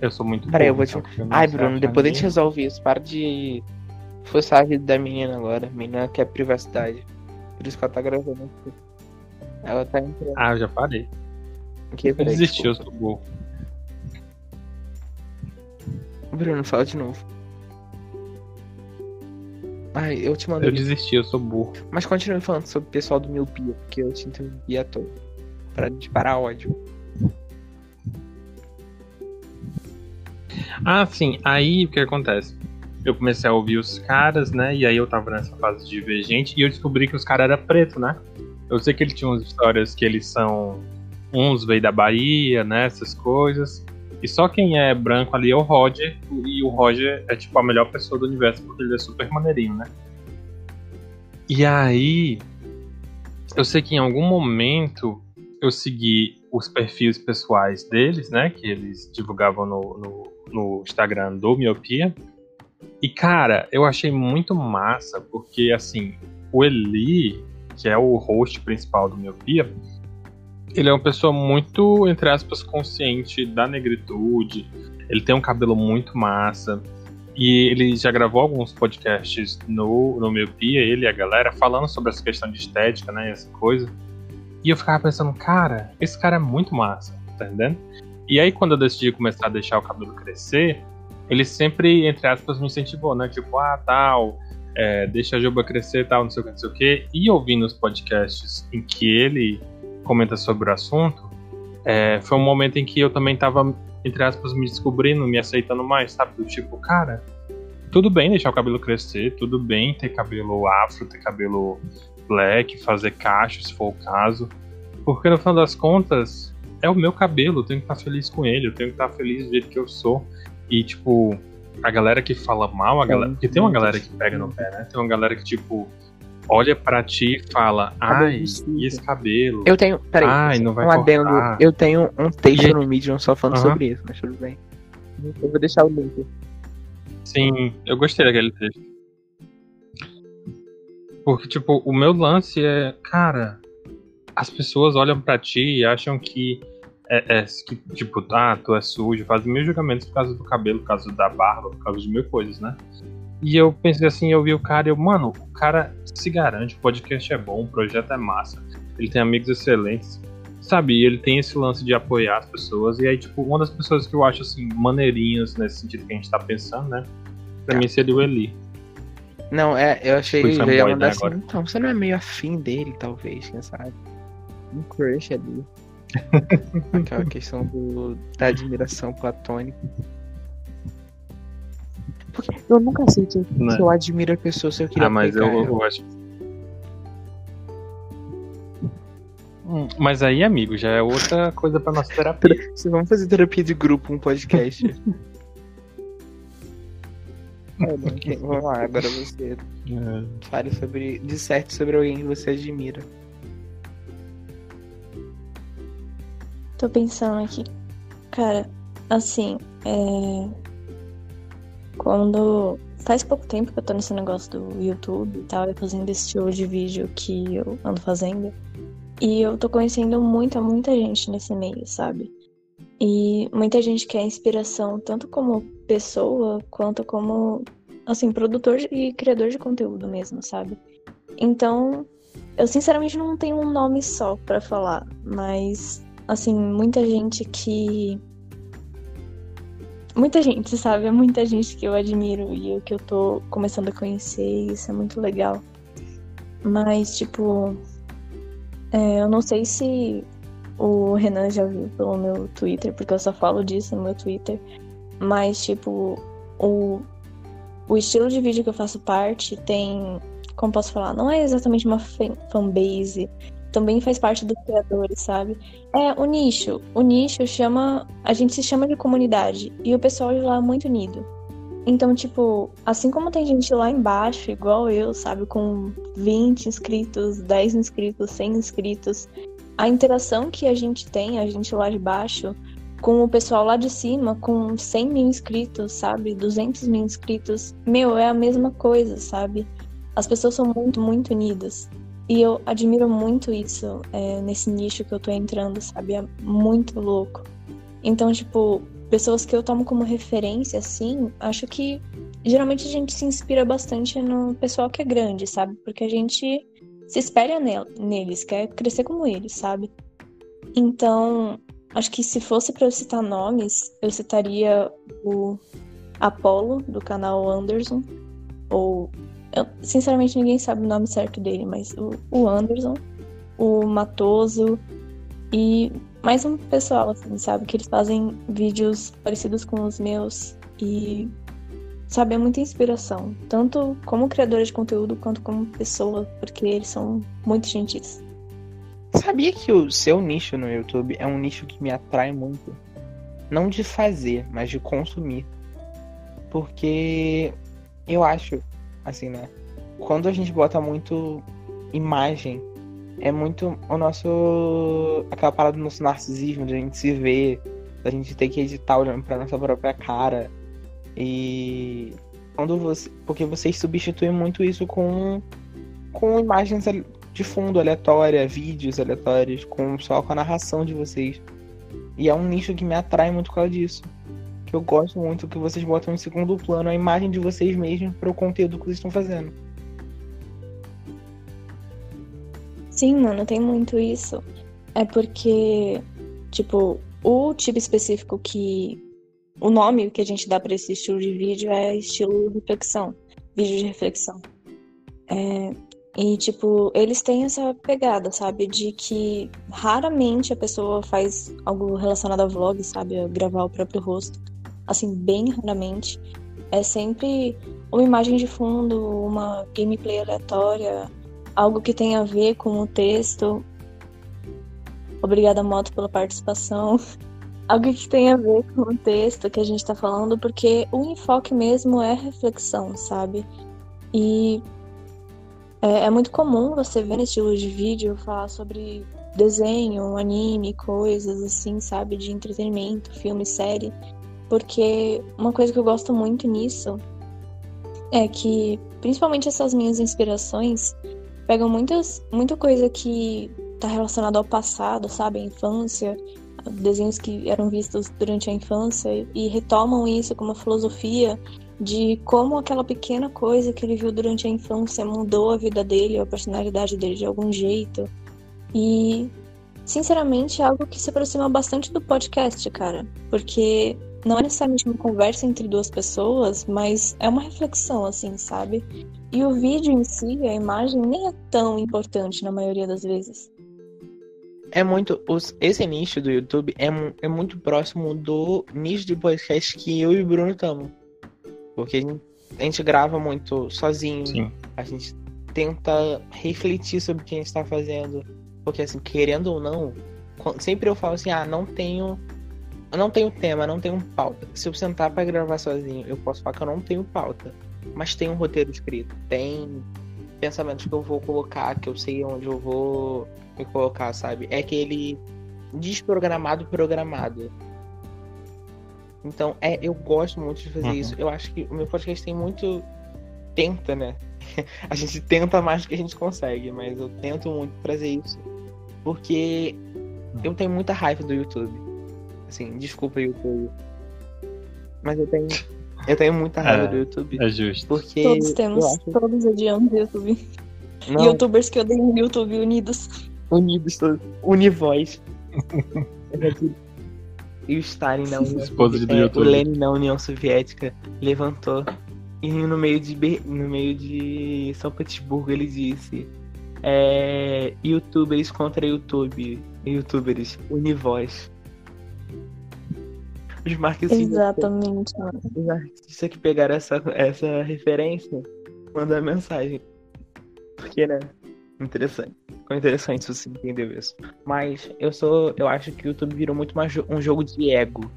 Eu sou muito Peraí, eu vou te- então, Ai, Bruno, depois a gente resolve isso. Para de forçar a vida da menina agora. A menina quer privacidade. Por isso que ela tá gravando. Ela tá entrando Ah, eu já parei. aqui. Peraí, desisti, eu desculpa. sou burro. Bruno, fala de novo. Ai, eu te mando. Eu desisti, eu sou burro. Mas continue falando sobre o pessoal do miopia, porque eu te interrompi à toa. Pra disparar ódio. Ah, sim. Aí o que acontece? Eu comecei a ouvir os caras, né? E aí eu tava nessa fase de ver gente e eu descobri que os caras eram preto, né? Eu sei que ele tinha umas histórias que eles são. Uns veio da Bahia, né? Essas coisas. E só quem é branco ali é o Roger. E o Roger é tipo a melhor pessoa do universo porque ele é super maneirinho, né? E aí. Eu sei que em algum momento eu segui os perfis pessoais deles, né? Que eles divulgavam no, no, no Instagram do Miopia. E, cara, eu achei muito massa, porque, assim, o Eli, que é o host principal do Miopia, ele é uma pessoa muito, entre aspas, consciente da negritude. Ele tem um cabelo muito massa. E ele já gravou alguns podcasts no, no Miopia, ele e a galera, falando sobre essa questão de estética, né? Essa coisa. E eu ficava pensando, cara, esse cara é muito massa, tá entendendo? E aí, quando eu decidi começar a deixar o cabelo crescer, ele sempre, entre aspas, me incentivou, né? Tipo, ah, tal, é, deixa a juba crescer, tal, não sei o que, não sei o que. E ouvindo os podcasts em que ele comenta sobre o assunto, é, foi um momento em que eu também tava, entre aspas, me descobrindo, me aceitando mais, sabe? Do tipo, cara, tudo bem deixar o cabelo crescer, tudo bem ter cabelo afro, ter cabelo black, fazer cacho, se for o caso. Porque no final das contas, é o meu cabelo, eu tenho que estar feliz com ele, eu tenho que estar feliz do jeito que eu sou. E, tipo, a galera que fala mal, a galera. Porque tem uma galera que pega no pé, né? Tem uma galera que, tipo, olha pra ti e fala, Cabelo ai, vestido." e esse cabelo? Eu tenho. Peraí. Ai, não vai um adendo. cortar. Eu tenho um texto E- no Medium só falando sobre isso, mas tudo bem. Eu vou deixar o link. Sim, eu gostei daquele texto. Porque, tipo, o meu lance é, cara, as pessoas olham para ti e acham que é, é, que, tipo, ah, tu é sujo, fazem mil julgamentos por causa do cabelo, por causa da barba, por causa de mil coisas, né? E eu pensei assim, eu vi o cara e eu, mano, o cara se garante, o podcast é bom, o projeto é massa, ele tem amigos excelentes, sabe? E ele tem esse lance de apoiar as pessoas. E aí, tipo, uma das pessoas que eu acho, assim, maneirinhas nesse sentido que a gente tá pensando, né? Pra mim seria o Eli. Não, é, eu achei que eu fanboy, ia né, mandar assim, agora. então, você não é meio afim dele, talvez, quem sabe? Um crush ali. *laughs* Aquela questão do, da admiração platônica. Porque eu nunca sei que, Né? que eu admiro a pessoa se eu queria Ah, mas eu, eu acho. Hum, Mas aí, amigo, já é outra coisa pra nossa terapia. *laughs* Se Vamos fazer terapia de grupo, um podcast. *laughs* É, Vamos lá, agora você É. fale sobre. Disserte sobre alguém que você admira. Tô pensando aqui. Cara, assim, é. Quando. Faz pouco tempo que eu tô nesse negócio do YouTube e tal, e fazendo esse estilo de vídeo que eu ando fazendo. E eu tô conhecendo muita, muita gente nesse meio, sabe? E muita gente que é inspiração, tanto como pessoa, quanto como, assim, produtor e criador de conteúdo mesmo, sabe? Então, eu sinceramente não tenho um nome só pra falar, mas assim, muita gente que. Muita gente, sabe? É muita gente que eu admiro e o que eu tô começando a conhecer, e isso é muito legal. Mas, tipo. é, eu não sei se o Renan já viu pelo meu Twitter, porque eu só falo disso no meu Twitter. Mas, tipo, o, o estilo de vídeo que eu faço parte tem. Como posso falar? Não é exatamente uma fan- fanbase. Também faz parte dos criadores, sabe? É, o nicho. O nicho chama. A gente se chama de comunidade. E o pessoal de lá é muito unido. Então, tipo, assim como tem gente lá embaixo, igual eu, sabe, com 20 inscritos, 10 inscritos, 100 inscritos, a interação que a gente tem, a gente lá de baixo, com o pessoal lá de cima, com 100 mil inscritos, sabe, 200 mil inscritos, meu, é a mesma coisa, sabe? As pessoas são muito, muito unidas. E eu admiro muito isso é, nesse nicho que eu tô entrando, sabe? É muito louco. Então, tipo, pessoas que eu tomo como referência, assim, acho que geralmente a gente se inspira bastante no pessoal que é grande, sabe? Porque a gente se espelha nel- neles, quer crescer como eles, sabe? Então, acho que se fosse pra eu citar nomes, eu citaria o Apollo, do canal Anderson, ou eu- sinceramente, ninguém sabe o nome certo dele, mas o, o Anderson, o Matoso e mais um pessoal, assim, sabe? Que eles fazem vídeos parecidos com os meus e, sabe, é muita inspiração. Tanto como criadora de conteúdo quanto como pessoa, porque eles são muito gentis. Sabia que o seu nicho no YouTube é um nicho que me atrai muito? Não de fazer, mas de consumir. Porque eu acho, assim, né? Quando a gente bota muito imagem, é muito o nosso. aquela parada do nosso narcisismo, de a gente se ver, da gente ter que editar olhando pra nossa própria cara. E. Quando você. Porque vocês substituem muito isso com. com imagens de fundo aleatória, vídeos aleatórios, com só com a narração de vocês. E é um nicho que me atrai muito por causa disso. Que eu gosto muito que vocês botam em segundo plano a imagem de vocês mesmos para o conteúdo que vocês estão fazendo. Sim, mano, tem muito isso. É porque, tipo, o tipo específico que. O nome que a gente dá pra esse estilo de vídeo é estilo reflexão. Vídeo de reflexão. É, e, tipo, eles têm essa pegada, sabe? De que raramente a pessoa faz algo relacionado a vlog, sabe? A gravar o próprio rosto. Assim, bem raramente. É sempre uma imagem de fundo, uma gameplay aleatória, algo que tenha a ver com o texto. Obrigada, Moto, pela participação. *laughs* algo que tenha a ver com o texto que a gente tá falando, porque o enfoque mesmo é reflexão, sabe? E é, é muito comum você ver nesse estilo de vídeo falar sobre desenho, anime, coisas assim, sabe? De entretenimento, filme, série. Porque uma coisa que eu gosto muito nisso é que, principalmente essas minhas inspirações, pegam muitas, muita coisa que tá relacionada ao passado, sabe? A infância, desenhos que eram vistos durante a infância e retomam isso com uma filosofia de como aquela pequena coisa que ele viu durante a infância mudou a vida dele, a personalidade dele de algum jeito. E, sinceramente, é algo que se aproxima bastante do podcast, cara. Porque não é necessariamente uma conversa entre duas pessoas, mas é uma reflexão, assim, sabe? E o vídeo em si, a imagem, nem é tão importante na maioria das vezes. É muito. Os, esse nicho do YouTube é, é muito próximo do nicho de podcast que eu e o Bruno estamos. Porque a gente, a gente, grava muito sozinho. Sim. A gente tenta refletir sobre o que a gente está fazendo. Porque, assim, querendo ou não, sempre eu falo assim: ah, não tenho. Eu não tenho tema, não tenho pauta. Se eu sentar para gravar sozinho, eu posso falar que eu não tenho pauta. Mas tem um roteiro escrito. Tem pensamentos que eu vou colocar, que eu sei onde eu vou me colocar, sabe? É aquele desprogramado programado. Então, é, eu gosto muito de fazer uhum. isso. Eu acho que o meu podcast tem muito. Tenta, né? *laughs* a gente tenta mais do que a gente consegue, mas eu tento muito trazer isso. Porque eu tenho muita raiva do YouTube. Assim, desculpa, YouTube. Mas eu tenho. Eu tenho muita raiva é, do YouTube. É justo. Porque todos temos, acho... todos odiamos o YouTube. Não. Youtubers que odeiam o YouTube unidos. Unidos todos. Univoz. e o Stalin na União Soviética. É, o Lenin na União Soviética levantou. E no meio de, no meio de São Petersburgo ele disse: é, Youtubers contra YouTube. Youtubers, Univoz. Os marxistas. Exatamente. Os marxistas que pegaram essa, essa referência mandam mensagem. Porque, né? Interessante. Ficou interessante se você entendeu isso. Mas eu sou. Eu acho que o YouTube virou muito mais um jogo de ego.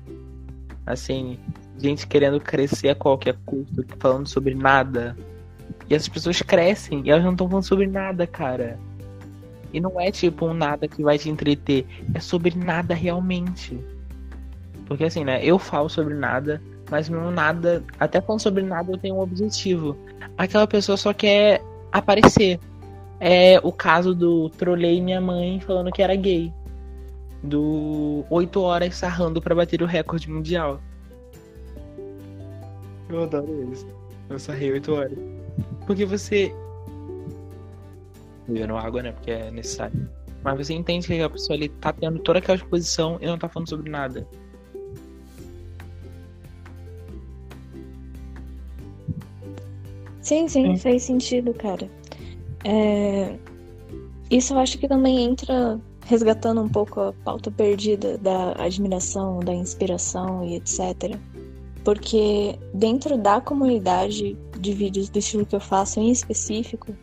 Assim, gente querendo crescer a qualquer custo, falando sobre nada. E essas pessoas crescem e elas não estão falando sobre nada, cara. E não é tipo um nada que vai te entreter. É sobre nada realmente. Porque assim, né? Eu falo sobre nada, mas não nada. Até falando sobre nada eu tenho um objetivo. Aquela pessoa só quer aparecer é o caso do trolei minha mãe falando que era gay. Do 8 horas sarrando para bater o recorde mundial. Eu adoro isso. Eu sarrei 8 horas. Porque você. Bebendo água, né? Porque é necessário. Mas você entende que a pessoa ali tá tendo toda aquela exposição e não tá falando sobre nada. Sim, sim, faz sentido, cara. É... Isso eu acho que também entra resgatando um pouco a pauta perdida da admiração, da inspiração e etc. Porque dentro da comunidade de vídeos do estilo que eu faço em específico,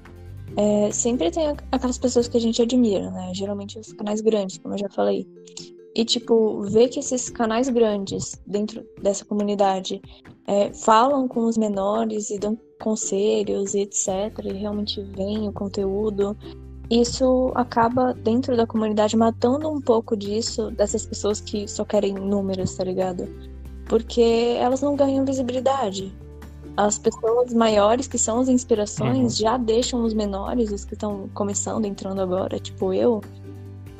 é, sempre tem aquelas pessoas que a gente admira, né? Geralmente os canais grandes, como eu já falei. E, tipo, ver que esses canais grandes dentro dessa comunidade é, falam com os menores e dão conselhos e etc. E realmente veem o conteúdo. Isso acaba, dentro da comunidade, matando um pouco disso, dessas pessoas que só querem números, tá ligado? Porque elas não ganham visibilidade. As pessoas maiores, que são as inspirações, uhum. já deixam os menores, os que estão começando, entrando agora, tipo eu,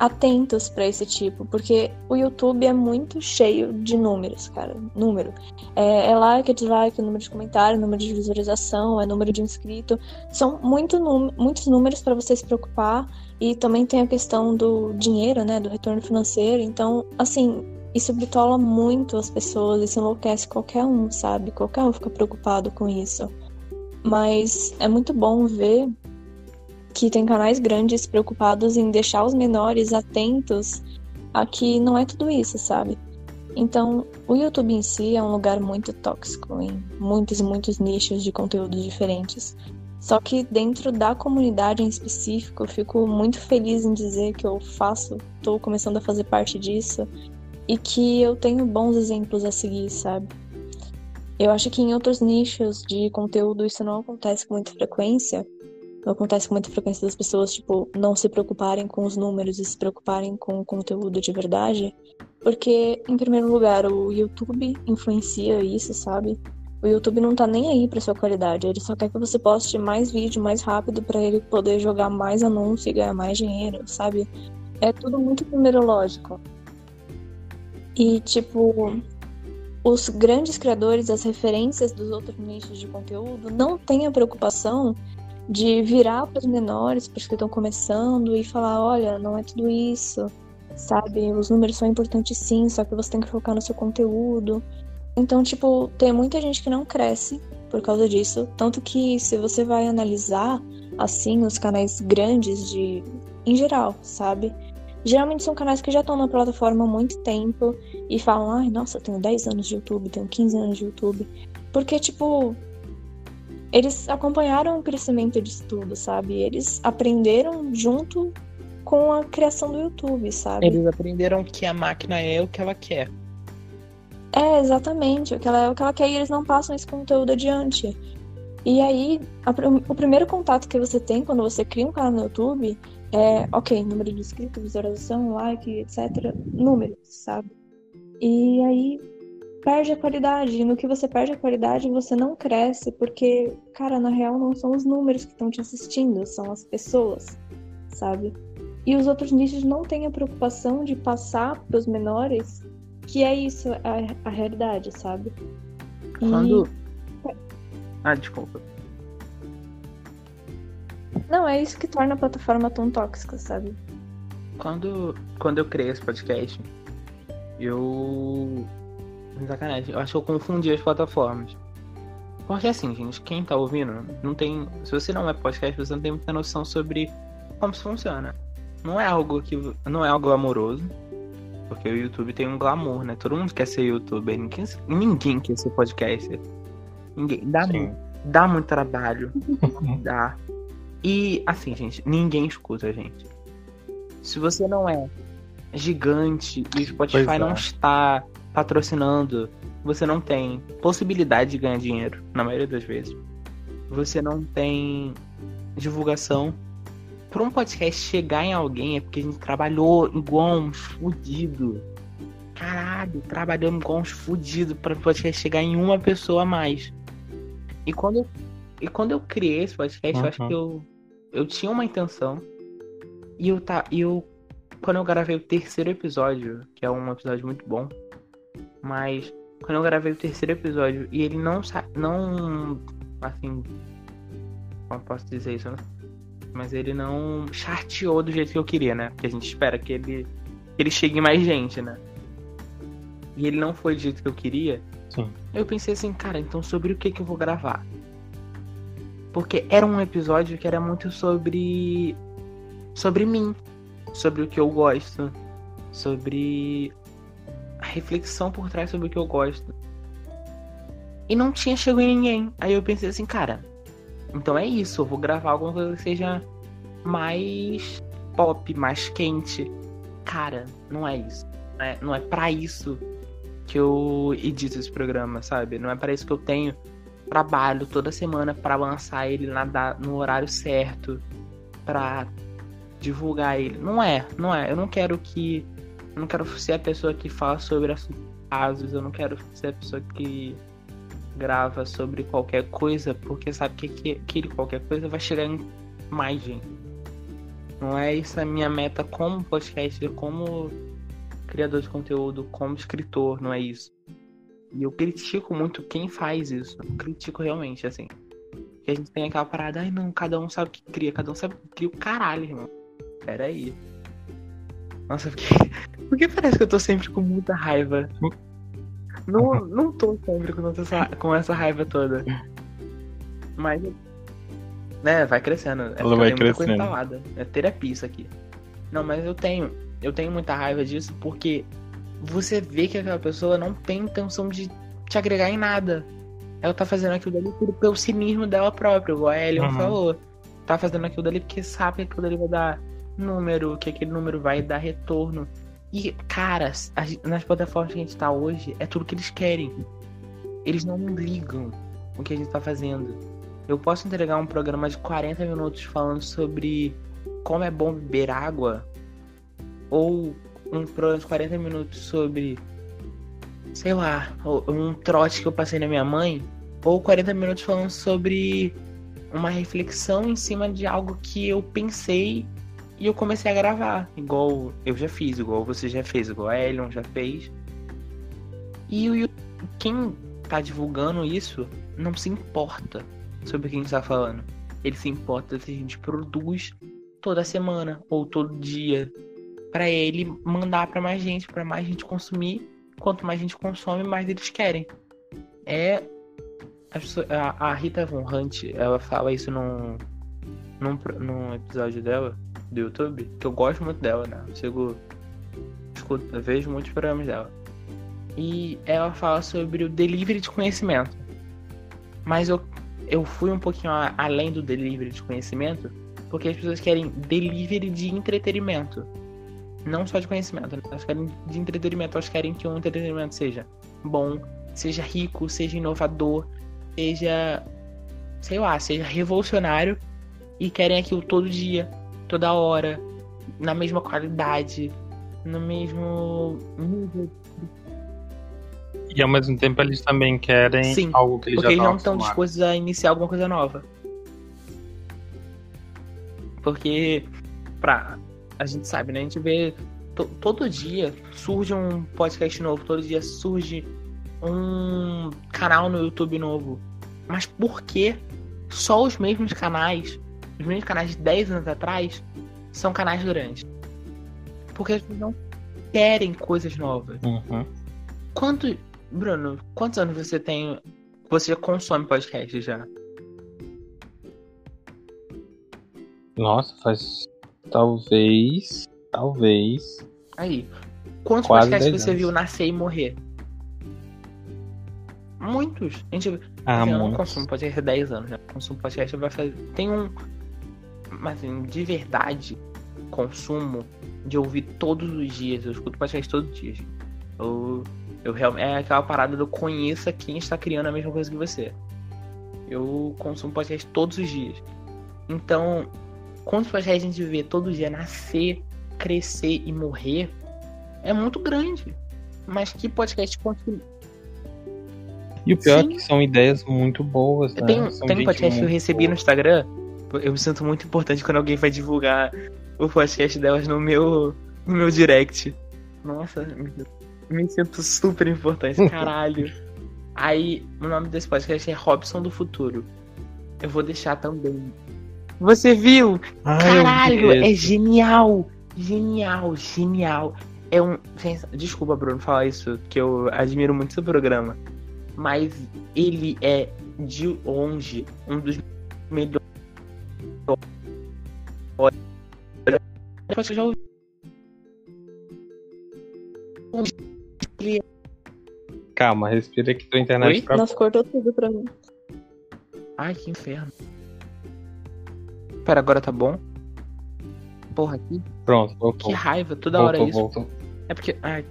atentos para esse tipo, porque o YouTube é muito cheio de números, cara. Número. É, é like, é dislike, é número de comentário, número de visualização, é número de inscrito. São muito muitos números para você se preocupar. E também tem a questão do dinheiro, né? Do retorno financeiro. Então, assim, isso bitola muito as pessoas, isso enlouquece qualquer um, sabe? Qualquer um fica preocupado com isso. Mas é muito bom ver que tem canais grandes preocupados em deixar os menores atentos a que não é tudo isso, sabe? Então, o YouTube em si é um lugar muito tóxico em muitos e muitos nichos de conteúdos diferentes. Só que dentro da comunidade em específico, eu fico muito feliz em dizer que eu faço, estou começando a fazer parte disso e que eu tenho bons exemplos a seguir, sabe? Eu acho que em outros nichos de conteúdo isso não acontece com muita frequência, Acontece com muita frequência das pessoas, tipo, não se preocuparem com os números e se preocuparem com o conteúdo de verdade. Porque, em primeiro lugar, o YouTube influencia isso, sabe? O YouTube não tá nem aí pra sua qualidade, ele só quer que você poste mais vídeo mais rápido para ele poder jogar mais anúncio e ganhar mais dinheiro, sabe? É tudo muito numerológico. E, tipo, os grandes criadores, as referências dos outros nichos de conteúdo, não têm a preocupação de virar para os menores, para os que estão começando, e falar: olha, não é tudo isso, sabe? Os números são importantes sim, só que você tem que focar no seu conteúdo. Então, tipo, tem muita gente que não cresce por causa disso. Tanto que se você vai analisar, assim, os canais grandes de. em geral, sabe? Geralmente são canais que já estão na plataforma há muito tempo e falam, ai, nossa, eu tenho 10 anos de YouTube, tenho 15 anos de YouTube. Porque, tipo, eles acompanharam o crescimento disso tudo, sabe? Eles aprenderam junto com a criação do YouTube, sabe? Eles aprenderam que a máquina é o que ela quer. É, exatamente. O que ela, o que ela quer e eles não passam esse conteúdo adiante. E aí, a, o primeiro contato que você tem quando você cria um canal no YouTube é, ok, número de inscritos, visualização, like, etc. Números, sabe? E aí perde a qualidade. E no que você perde a qualidade, você não cresce, porque, cara, na real não são os números que estão te assistindo, são as pessoas, sabe? E os outros nichos não têm a preocupação de passar para os menores que é isso, a, a realidade, sabe? E... Quando. Ah, desculpa. Não, é isso que torna a plataforma tão tóxica, sabe? Quando, quando eu criei esse podcast, eu. Sacanagem, eu acho que eu confundi as plataformas. Porque assim, gente, quem tá ouvindo, não tem. Se você não é podcast, você não tem muita noção sobre como isso funciona. Não é algo que. Não é algo amoroso. Porque o YouTube tem um glamour, né? Todo mundo quer ser youtuber. Ninguém, ninguém quer ser podcaster. Ninguém. Dá, muito, dá muito trabalho. *laughs* dá. E, assim, gente, ninguém escuta a gente. Se você não é gigante e o Spotify é. não está patrocinando, você não tem possibilidade de ganhar dinheiro, na maioria das vezes. Você não tem divulgação pra um podcast chegar em alguém é porque a gente trabalhou igual uns fudidos. Caralho, trabalhamos igual uns fudidos pra o podcast chegar em uma pessoa a mais. E quando eu, e quando eu criei esse podcast, uhum. eu acho que eu, eu tinha uma intenção. E eu, tá, e eu. Quando eu gravei o terceiro episódio, que é um episódio muito bom, mas quando eu gravei o terceiro episódio e ele não. Não. Assim. Como posso dizer isso? Né? mas ele não charteou do jeito que eu queria, né? Porque a gente espera que ele, que ele chegue mais gente, né? E ele não foi do jeito que eu queria. Sim. Eu pensei assim, cara, então sobre o que que eu vou gravar? Porque era um episódio que era muito sobre sobre mim, sobre o que eu gosto, sobre a reflexão por trás sobre o que eu gosto. E não tinha chegado em ninguém. Aí eu pensei assim, cara, então é isso, eu vou gravar alguma coisa que seja mais pop, mais quente. Cara, não é isso. Não é, não é para isso que eu edito esse programa, sabe? Não é para isso que eu tenho trabalho toda semana para lançar ele na, no horário certo, para divulgar ele. Não é, não é. Eu não quero que. Eu não quero ser a pessoa que fala sobre assuntos eu não quero ser a pessoa que grava sobre qualquer coisa, porque sabe que, que aquele qualquer coisa vai chegar em mais gente. Não é isso a minha meta como podcaster, como criador de conteúdo, como escritor, não é isso. E eu critico muito quem faz isso. Eu critico realmente, assim. Que a gente tem aquela parada, ai não, cada um sabe o que cria, cada um sabe o que cria o caralho, irmão. Pera aí. Nossa, porque, porque parece que eu tô sempre com muita raiva. Não, não tô sempre com essa, com essa raiva toda. Mas. Né, vai crescendo. É Ela vai crescendo. É terapia isso aqui. Não, mas eu tenho. Eu tenho muita raiva disso porque você vê que aquela pessoa não tem intenção de te agregar em nada. Ela tá fazendo aquilo dali pelo cinismo dela própria, igual a Elion uhum. falou. Tá fazendo aquilo dali porque sabe que aquilo dali vai dar número, que aquele número vai dar retorno. E, cara, nas plataformas que a gente tá hoje, é tudo que eles querem. Eles não ligam o que a gente tá fazendo. Eu posso entregar um programa de 40 minutos falando sobre como é bom beber água, ou um programa de 40 minutos sobre, sei lá, um trote que eu passei na minha mãe, ou 40 minutos falando sobre uma reflexão em cima de algo que eu pensei e eu comecei a gravar, igual eu já fiz, igual você já fez, igual a Elion já fez. E o quem tá divulgando isso não se importa sobre quem está falando. Ele se importa se a gente produz toda semana ou todo dia para ele mandar para mais gente, para mais gente consumir. Quanto mais gente consome, mais eles querem. É a, a Rita Von Hunt, ela fala isso num, num, num episódio dela do YouTube, que eu gosto muito dela, né? Eu sigo, escuto, eu vejo muitos programas dela. E ela fala sobre o delivery de conhecimento. Mas eu, eu fui um pouquinho além do delivery de conhecimento, porque as pessoas querem delivery de entretenimento. Não só de conhecimento, né? elas querem de entretenimento, elas querem que o entretenimento seja bom, seja rico, seja inovador, seja, sei lá, seja revolucionário e querem aquilo todo dia, toda hora, na mesma qualidade, no mesmo. E ao mesmo tempo eles também querem Sim, algo que eles porque já eles não estão estão dispostos a iniciar alguma coisa nova. Porque, pra. A gente sabe, né? A gente vê. to- todo dia surge um podcast novo, todo dia surge um canal no YouTube novo. Mas por que só os mesmos canais, os mesmos canais de 10 anos atrás, são canais grandes? Porque as pessoas não querem coisas novas. Uhum. Quanto. Bruno, quantos anos você tem. Você consome podcast já? Nossa, faz talvez, talvez. Aí. Quantos Quase podcasts 10 você anos. viu nascer e morrer? Muitos. A gente, Ah, assim, eu não consumo podcast há 10 anos. Já consumo podcast vai fazer. Tem um. Mas assim, de verdade, consumo de ouvir todos os dias. Eu escuto podcast todos os dias. Eu, eu. É aquela parada do conheça quem está criando a mesma coisa que você. Eu consumo podcast todos os dias. Então, quantos podcasts a gente vê todo dia nascer, crescer e morrer é muito grande. Mas que podcast continua. E o pior é Sim. que são ideias muito boas, né? Tem, São tem um podcast que eu recebi no boa. Instagram. Eu me sinto muito importante quando alguém vai divulgar o podcast delas no meu, no meu direct. Nossa, me, me sinto super importante, *laughs* caralho. Aí, o nome desse podcast é Robson do Futuro. Eu vou deixar também. Você viu? Ai, Caralho, é genial! Genial, genial. É um. Desculpa, Bruno, falar isso, que eu admiro muito seu programa. Mas ele é, de longe, um dos melhores. Que eu já ouvi. Calma, respira que tua internet Oi? tá Nossa, cortou tudo pra mim. Ai, que inferno. Pera, agora tá bom? Porra, que, Pronto, que voltou. raiva, toda hora é voltou, isso. voltou. É porque. Ai,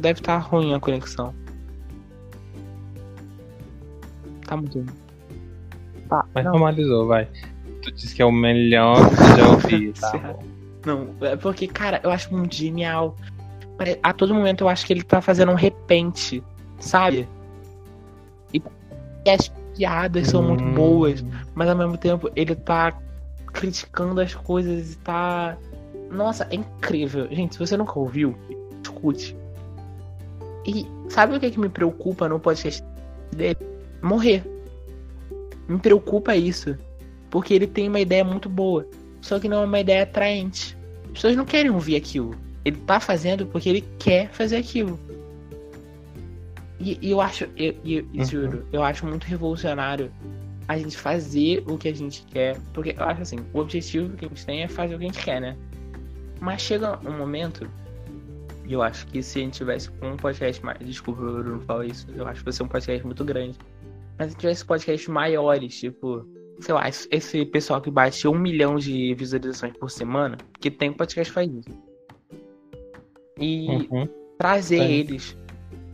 deve estar ruim a conexão. Tá muito ruim. Tá, Mas não, normalizou, vai. Tu disse que é o melhor que tu já ouvi, *laughs* tá não, é porque, cara, eu acho muito genial. A todo momento eu acho que ele tá fazendo um repente, sabe? E as piadas são muito Hum. boas, mas ao mesmo tempo ele tá criticando as coisas e tá. Nossa, é incrível. Gente, se você nunca ouviu, escute. E sabe o que, é que me preocupa no podcast dele? Morrer. Me preocupa isso. Porque ele tem uma ideia muito boa. Só que não é uma ideia atraente. As pessoas não querem ouvir aquilo. Ele tá fazendo porque ele quer fazer aquilo. E, e eu acho, eu, eu, Uhum. juro, eu acho muito revolucionário a gente fazer o que a gente quer. Porque eu acho assim, o objetivo que a gente tem é fazer o que a gente quer, né? Mas chega um momento, e eu acho que se a gente tivesse um podcast mais. Desculpa, o Bruno falar isso. Eu acho que vai ser um podcast muito grande. Mas se tivesse podcasts maiores, tipo, sei lá, esse- pessoal que bate um milhão de visualizações por semana, que tem podcast que faz isso. E Uhum. trazer eles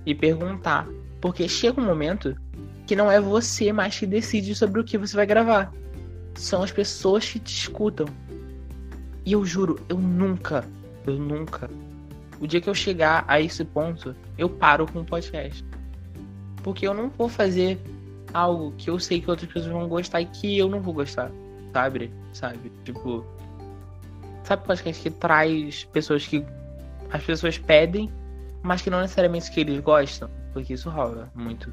e perguntar. Porque chega um momento que não é você mais que decide sobre o que você vai gravar. São as pessoas que te escutam. E eu juro, eu nunca, eu nunca. O dia que eu chegar a esse ponto, eu paro com o podcast. Porque eu não vou fazer algo que eu sei que outras pessoas vão gostar e que eu não vou gostar. Sabe? Sabe? Tipo. Sabe podcast que traz pessoas que as pessoas pedem, mas que não necessariamente que eles gostam? Porque isso rola muito.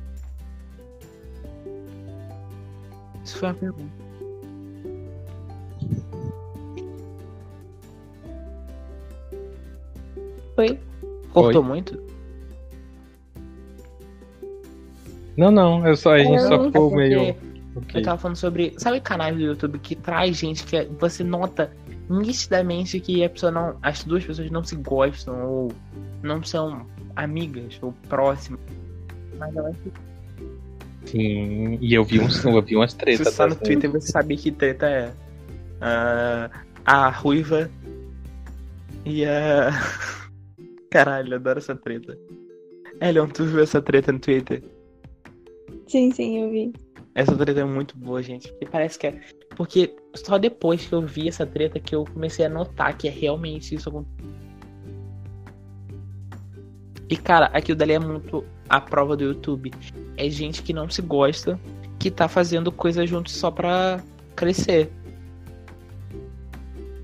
Isso foi uma pergunta. Oi? Cortou Oi. muito? Não, não, eu só, a gente Não, só ficou meio. Eu Ok. tava falando sobre. Sabe canais do YouTube que traz gente que você nota nitidamente que a pessoa não. As duas pessoas não se gostam ou não são amigas ou próximas. Mas elas Sim, e eu vi, uns, eu vi umas Se tretas. você tá no dessas. Twitter, você sabe que treta é. ah, a ruiva e a. *laughs* Caralho, eu adoro essa treta. Elion, tu viu essa treta no Twitter? Sim, sim, eu vi. Essa treta é muito boa, gente. Porque parece que é. Porque só depois que eu vi essa treta que eu comecei a notar que é realmente isso. E cara, aquilo dali é muito a prova do YouTube. É gente que não se gosta, que tá fazendo coisa junto só pra crescer.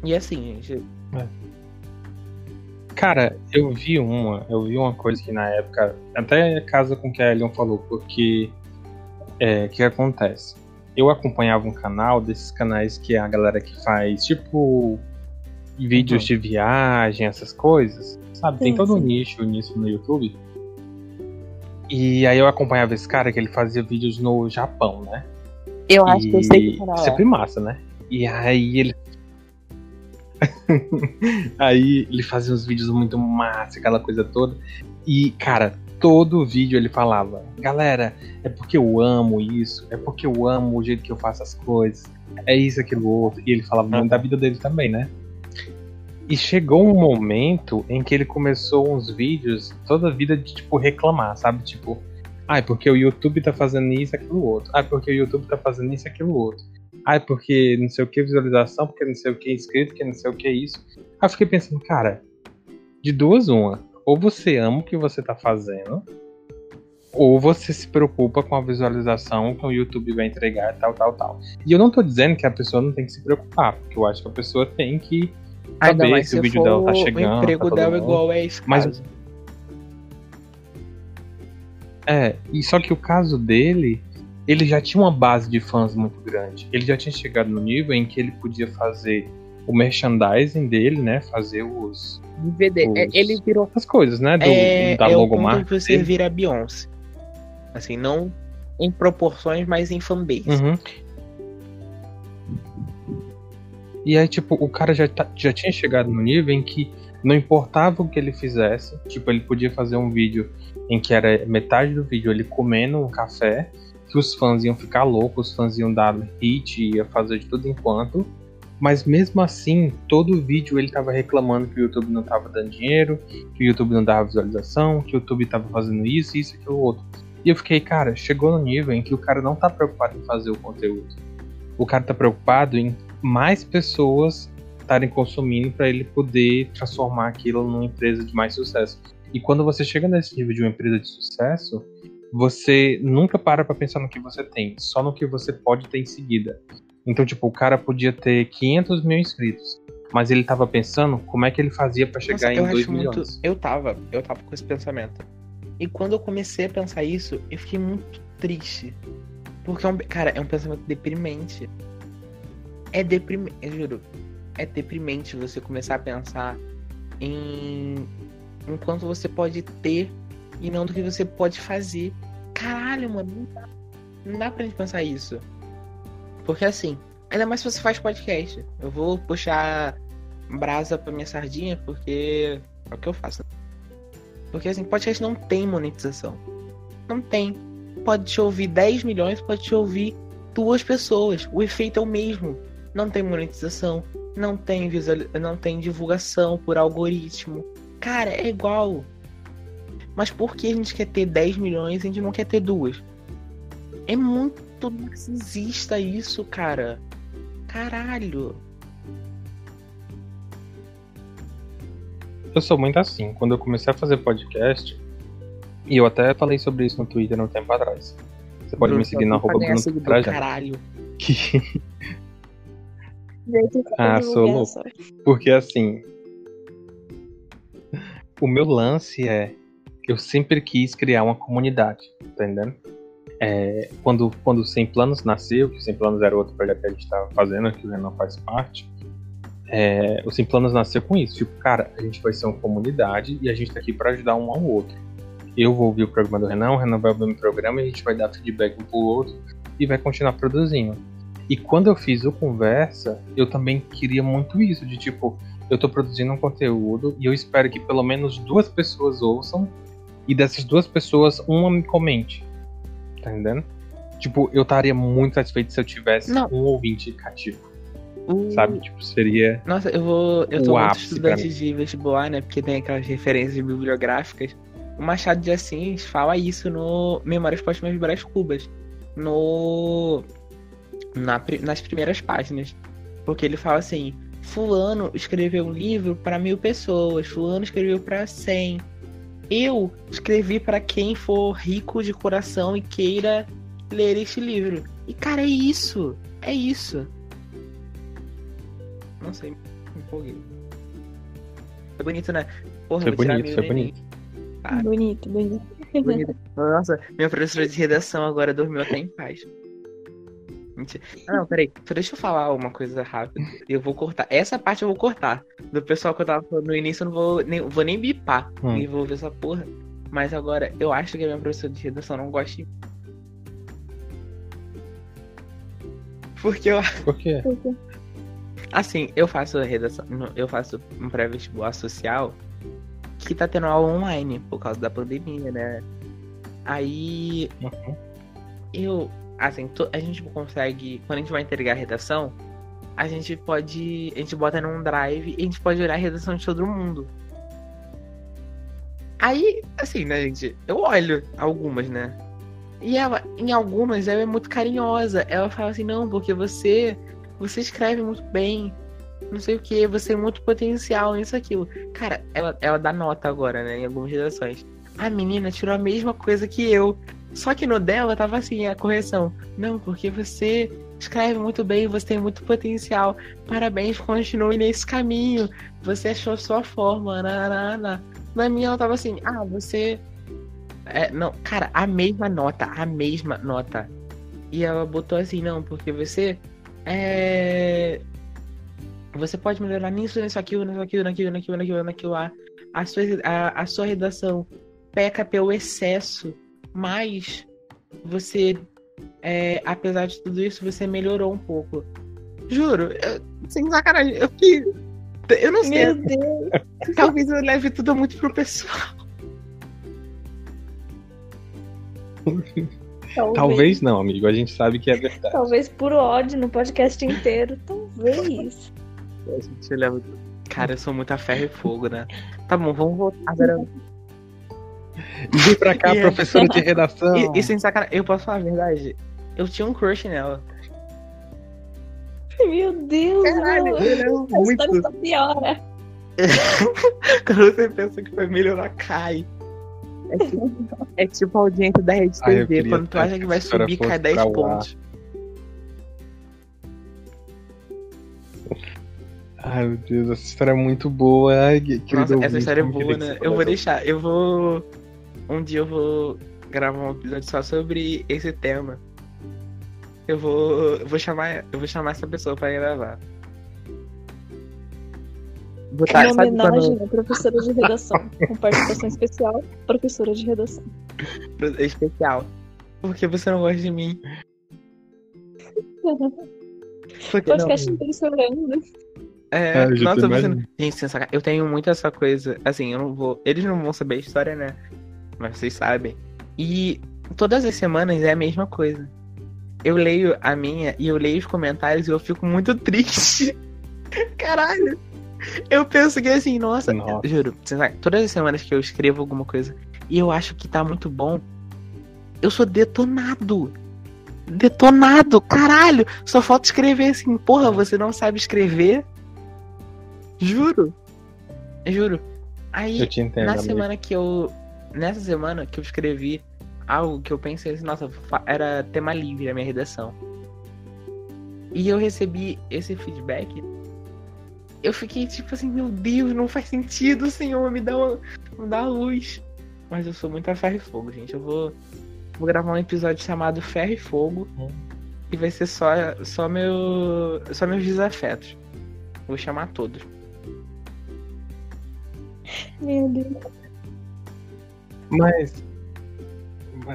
E assim, gente. Cara, eu vi uma, eu vi uma coisa que na época até casa com o que a Elion falou, porque é, o que acontece? Eu acompanhava um canal desses canais que é a galera que faz tipo vídeos Uhum. de viagem, essas coisas, sabe? Tem Sim, todo um sim. nicho nisso no YouTube. E aí eu acompanhava esse cara que ele fazia vídeos no Japão, né? Eu e acho que eu sei que canal é. sempre massa, né? E aí ele. *laughs* aí ele fazia uns vídeos muito massa, aquela coisa toda. E, cara, todo vídeo ele falava: Galera, é porque eu amo isso, é porque eu amo o jeito que eu faço as coisas, é isso, aquilo, outro. E ele falava muito da vida dele também, né? E chegou um momento em que ele começou uns vídeos toda a vida de, tipo, reclamar, sabe? Tipo, ah, é porque o YouTube tá fazendo isso, aquilo, outro. Ah, é porque o YouTube tá fazendo isso, aquilo, outro. Ah, é porque não sei o que visualização, porque não sei o que inscrito, porque não sei o que isso. Aí eu fiquei pensando, cara, de duas uma. Ou você ama o que você tá fazendo, ou você se preocupa com a visualização que o YouTube vai entregar, tal, tal, tal. E eu não tô dizendo que a pessoa não tem que se preocupar, porque eu acho que a pessoa tem que Ainda saber se se o vídeo dela tá o chegando. emprego todo dela mundo. igual é esse Mas- caso. É, e só que o caso dele, ele já tinha uma base de fãs muito grande. Ele já tinha chegado no nível em que ele podia fazer o merchandising dele, né? Fazer os DVD. É, os- ele virou as coisas, né? Do, é, da é logomarca. que você dele. vira a Beyoncé. Assim, não em proporções, mas em fanbase. Uhum. E aí, tipo, o cara já, tá- já tinha chegado no nível em que não importava o que ele fizesse, tipo, ele podia fazer um vídeo em que era metade do vídeo ele comendo um café, que os fãs iam ficar loucos, os fãs iam dar hit, ia fazer de tudo enquanto. Mas mesmo assim, todo vídeo ele tava reclamando que o YouTube não tava dando dinheiro, que o YouTube não dava visualização, que o YouTube tava fazendo isso, isso, aquilo, outro. E eu fiquei, cara, chegou no nível em que o cara não tá preocupado em fazer o conteúdo. O cara tá preocupado em mais pessoas estarem consumindo para ele poder transformar aquilo numa empresa de mais sucesso. E quando você chega nesse nível de uma empresa de sucesso, você nunca para pra pensar no que você tem, só no que você pode ter em seguida. Então, tipo, o cara podia ter 500 mil inscritos, mas ele tava pensando como é que ele fazia para chegar Nossa, em 2 acho muito. milhões. Eu tava, eu tava com esse pensamento. E quando eu comecei a pensar isso, eu fiquei muito triste. Porque é um, cara, é um pensamento deprimente. É deprimente, eu juro. É deprimente você começar a pensar em em quanto você pode ter e não do que você pode fazer. Caralho, mano, não dá, não dá pra gente pensar isso. Porque assim, ainda mais se você faz podcast. Eu vou puxar brasa pra minha sardinha porque é o que eu faço. Porque assim, podcast não tem monetização. Não tem. Pode te ouvir 10 milhões, pode te ouvir duas pessoas. O efeito é o mesmo. Não tem monetização, não tem visual... não tem divulgação por algoritmo. Cara, é igual. Mas por que a gente quer ter 10 milhões e a gente não quer ter duas? É muito narcisista isso, cara. Caralho. Eu sou muito assim. Quando eu comecei a fazer podcast, e eu até falei sobre isso no Twitter um tempo atrás. Você pode Bruno, me seguir na arroba Bruno seguidor, Trajano. Caralho. Que- *laughs* Ah, sou louco. Porque assim. O meu lance é. Eu sempre quis criar uma comunidade, tá entendendo? É, quando, quando o Sem Planos nasceu, que o Sem Planos era outro projeto que a gente estava fazendo, que o Renan faz parte, é, o Sem Planos nasceu com isso. Tipo, cara, a gente vai ser uma comunidade e a gente tá aqui para ajudar um ao outro. Eu vou ouvir o programa do Renan, o Renan vai ouvir o meu programa e a gente vai dar feedback um pro outro e vai continuar produzindo. E quando eu fiz o Conversa, eu também queria muito isso, de tipo, eu tô produzindo um conteúdo e eu espero que pelo menos duas pessoas ouçam e dessas duas pessoas, uma me comente. Tá entendendo? Tipo, eu estaria muito satisfeito se eu tivesse Não. um ouvinte cativo, sabe? Tipo, seria. Nossa, eu vou. Eu tô muito estudante de vestibular, né? Porque tem aquelas referências bibliográficas. O Machado de Assis fala isso no Memórias Póstumas Brás Cubas. No. na nas primeiras páginas. Porque ele fala assim: Fulano escreveu um livro para mil pessoas, Fulano escreveu para cem. Eu escrevi para quem for rico de coração e queira ler este livro. E cara, é isso. É isso. Não sei, me empolguei. Foi bonito, né? Porra, Foi tirar bonito, foi neném. bonito. Ah. Bonito, bonito. Bonito. Nossa, minha professora de redação agora dormiu até em paz. Mentira. Ah, não, peraí. Só deixa eu falar uma coisa rápida. Eu vou cortar. Essa parte eu vou cortar. Do pessoal que eu tava falando no início, eu não vou nem, vou nem bipar. Hum. E vou ver essa porra. Mas agora, eu acho que a minha professora de redação não gosta de. Porque eu Por quê? Assim, eu faço redação, eu faço um pré-vestibular social que tá tendo aula online por causa da pandemia, né? Aí Uhum. eu, assim, a gente consegue, quando a gente vai entregar a redação, a gente pode, a gente bota num drive e a gente pode olhar a redação de todo mundo. Aí, assim, né, gente, eu olho algumas, né? E ela, em algumas, ela é muito carinhosa. Ela fala assim, não, porque você, você escreve muito bem, não sei o que, você tem muito potencial, isso, aquilo. Cara, ela, ela dá nota agora, né, em algumas redações. A menina tirou a mesma coisa que eu. Só que no dela tava assim, a correção. Não, porque você escreve muito bem, você tem muito potencial. Parabéns, continue nesse caminho. Você achou sua forma. Nanana. Na minha ela tava assim, ah, você. É, não, cara, a mesma nota, a mesma nota. E ela botou assim, não, porque você. É. Você pode melhorar nisso, nisso, aquilo, nisso, aquilo, naquilo, naquilo, naquilo, naquilo lá. A sua, a, a sua redação peca pelo excesso, mas você, é, apesar de tudo isso, você melhorou um pouco. Juro, eu, sem sacanagem, eu fiquei. Eu não sei, Meu Deus. *laughs* talvez eu leve tudo muito pro pessoal. Talvez, Talvez não, amigo. A gente sabe que é verdade. talvez por ódio no podcast inteiro. Talvez. A gente leva. Cara, eu sou muito a ferro e fogo, né? Tá bom, vamos voltar. Agora, Vem pra cá, *laughs* professora de redação. e, e sem sacanagem, eu posso falar a verdade? Eu tinha um crush nela. Meu Deus, Caralho, mano. eu era A história muito. só piora. *laughs* Quando você pensa que foi melhorar, cai. É tipo, é tipo a audiência da Rede TV. queria Quando tu acha que vai história subir, cai 10 pra lá. pontos. Ai, meu Deus, essa história é muito boa. Ai, Nossa, essa história é boa, né? Eu vou deixar, eu vou. Um dia eu vou gravar um episódio só sobre esse tema. Eu vou. Eu vou chamar. Eu vou chamar essa pessoa pra gravar. Vou Uma sabe homenagem quando- à professora de redação. Com participação especial, professora de redação. especial. Porque você não gosta de mim. Porque não, Podcast inteiro chorando. né? é, eu já nossa, você não... Gente, eu tenho muito essa coisa. Assim, eu não vou. Eles não vão saber a história, né? Mas vocês sabem. E todas as semanas é a mesma coisa. Eu leio a minha e eu leio os comentários e eu fico muito triste. *laughs* Caralho. Eu penso que assim, nossa, Nossa. juro, todas as semanas que eu escrevo alguma coisa e eu acho que tá muito bom, eu sou detonado. detonado, caralho. Só falta escrever assim, porra, você não sabe escrever? Juro. Juro. Aí, entendo, na amigo. semana que eu. Nessa semana que eu escrevi algo que eu pensei assim, nossa, era tema livre a minha redação. E eu recebi esse feedback. Eu fiquei tipo assim, meu Deus, não faz sentido, senhor, me dá uma, me dá luz. Mas eu sou muito a ferro e fogo, gente. Eu vou, vou gravar um episódio chamado Ferro e Fogo. Hum. E vai ser só, só, meu, só meus desafetos. Vou chamar todos. Meu Deus. Mas.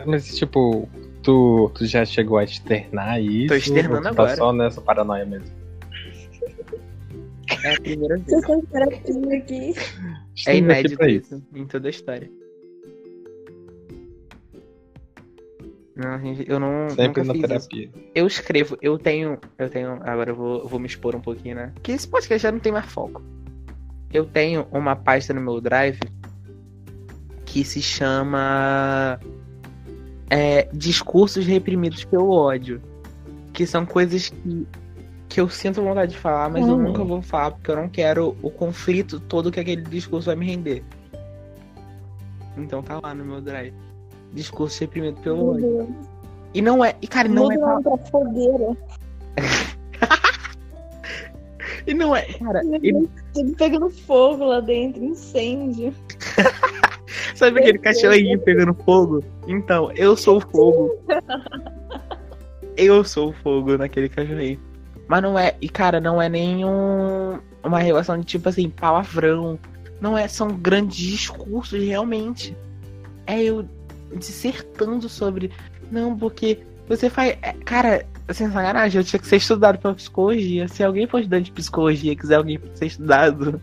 Mas, tipo, tu, tu já chegou a externar isso? Tô externando ou tu agora. Tá só nessa paranoia mesmo. É a primeira vez. Vocês estão esperando aqui. É inédito isso em toda a história. Não, eu não. Sempre nunca na fiz isso. terapia. Eu escrevo, eu tenho. Eu tenho. Agora eu vou, eu vou me expor um pouquinho, né? Porque esse podcast já não tem mais foco. Eu tenho uma pasta no meu drive que se chama. é, discursos reprimidos pelo ódio. Que são coisas que, que eu sinto vontade de falar, mas eu Hum. nunca vou falar, porque eu não quero o conflito todo que aquele discurso vai me render. Então tá lá no meu drive. Discurso reprimido pelo Meu ódio. Deus. E não é. E cara, não é. Nome pra fogueira. *laughs* E não é. Cara, e Tudo pegando fogo lá dentro, incêndio. *laughs* Sabe aquele cachorrinho pegando fogo? Então, eu sou o fogo. Eu sou o fogo naquele cachorrinho. Mas não é. E cara, não é nenhum. Uma relação de tipo assim, palavrão. Não é. São grandes discursos, realmente. É eu dissertando sobre. Não, porque você faz. é, cara, sem sacanagem, eu tinha que ser estudado pela psicologia. Se alguém for estudante de psicologia e quiser alguém pra ser estudado,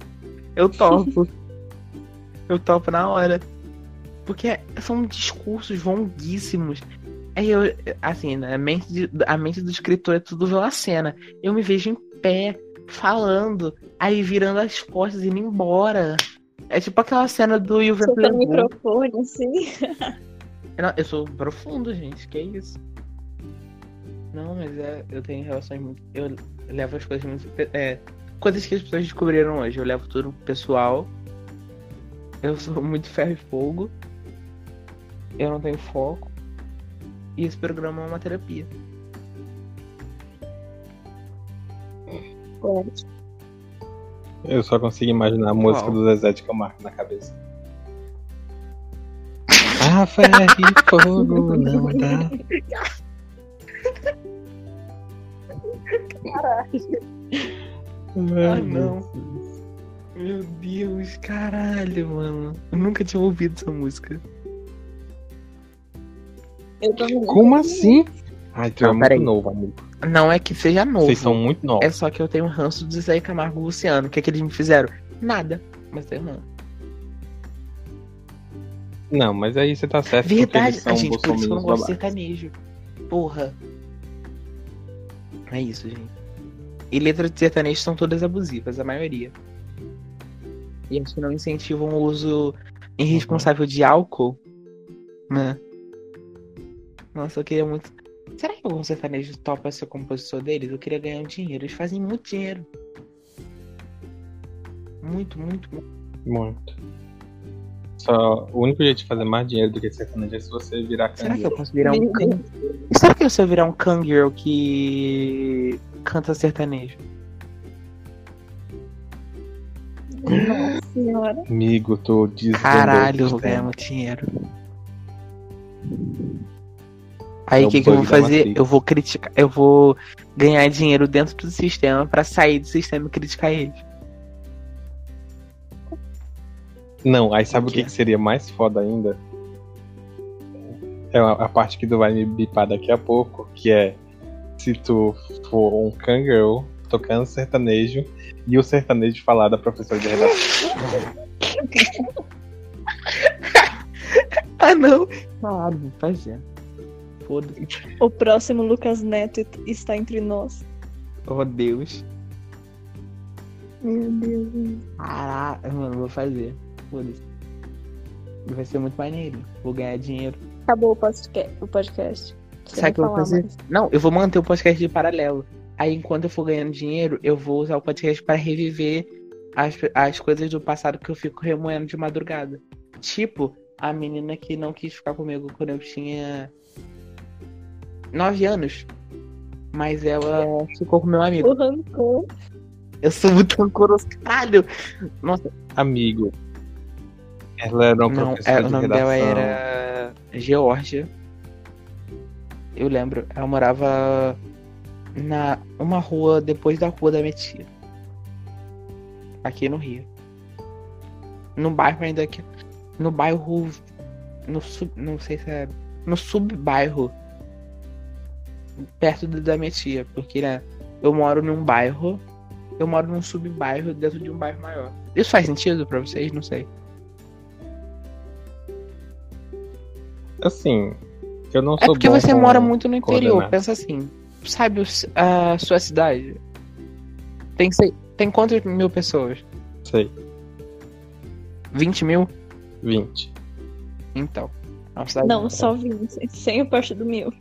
*laughs* eu topo. *laughs* eu topo na hora. Porque são discursos longuíssimos. Aí eu, assim, né, a mente, de- a mente do escritor é tudo pela cena. Eu me vejo em pé, falando, aí virando as costas e indo embora. É tipo aquela cena do Yuval Soltando o microfone, assim. *laughs* Eu sou profundo, gente. Que isso? Não, mas é, eu tenho relações muito. Eu levo as coisas muito. É, coisas que as pessoas descobriram hoje. Eu levo tudo pessoal. Eu sou *laughs* muito ferro e fogo. Eu não tenho foco. E esse programa é uma terapia. Eu só consigo imaginar a música Qual? do Zezé de Camargo na cabeça. Ah, ferro e fogo não dá. Ah, não. Meu Deus, caralho, mano. Eu nunca tinha ouvido essa música. Eu tô Como assim? Ai, tu é Não, muito peraí. novo, amigo. Não é que seja novo. Vocês são muito novos. É só que eu tenho um ranço do Zé Camargo e Luciano. O que é que eles me fizeram? Nada. Mas tenho ranço. Não, mas aí você tá certo Verdade, a gente, por isso que eu não gosto de sertanejo. Porra. É isso, gente. E letras de sertanejo são todas abusivas, a maioria. E acho que não incentivam o uso irresponsável de álcool. Né? Nossa, eu queria muito. Será que algum sertanejo topa ser compositor deles? Eu queria ganhar um dinheiro. Eles fazem muito dinheiro. Muito, muito, muito. Muito. Só, o único jeito de fazer mais dinheiro do que sertanejo é se você virar Será que eu posso virar um can... Será que eu sou virar um kangirl que canta sertanejo? Nossa senhora. Amigo, tô desvendando. Caralho, eu vou ganhar muito dinheiro. Aí o o que, que eu vou fazer? Matrix. Eu vou criticar. Eu vou ganhar dinheiro dentro do sistema pra sair do sistema e criticar eles. Não, aí sabe O que, que seria mais foda ainda? É a, a parte que tu vai me bipar daqui a pouco, que é se tu for um kangaroo tocando sertanejo e o sertanejo falar da professora de redação. *laughs* Ah, não! Claro, vou fazer. Foda-se. O próximo Lucas Neto está entre nós. Oh, Deus. Meu Deus. Caraca, mano, vou fazer. Foda-se. Vai ser muito maneiro. Vou ganhar dinheiro. Acabou o podcast. O podcast. Sabe o que eu vou fazer? mais. Não, eu vou manter o podcast de paralelo. Aí, enquanto eu for ganhando dinheiro, eu vou usar o podcast para reviver as, as coisas do passado que eu fico remoendo de madrugada. Tipo, a menina que não quis ficar comigo quando eu tinha nove anos. Mas ela ficou com meu amigo. O rancor. Eu sou muito rancoroso, caralho. Nossa, Amigo. Ela era uma não, professora é, de o nome redação. dela era Geórgia. Eu lembro, ela morava na uma rua depois da rua da minha tia. Aqui no Rio. No bairro ainda aqui. No bairro. No sub. Não sei se é. No sub-bairro. Perto da minha tia. Porque, né? Eu moro num bairro. Eu moro num sub-bairro dentro de um bairro maior. Isso faz sentido pra vocês? Não sei. Assim, eu não É sou porque bom você com mora muito no interior. Pensa assim. Sabe a sua cidade? Tem, sei- tem quantas mil pessoas? Sei, 20 mil? 20. Então. É Não, só 20. Sem a parte do mil.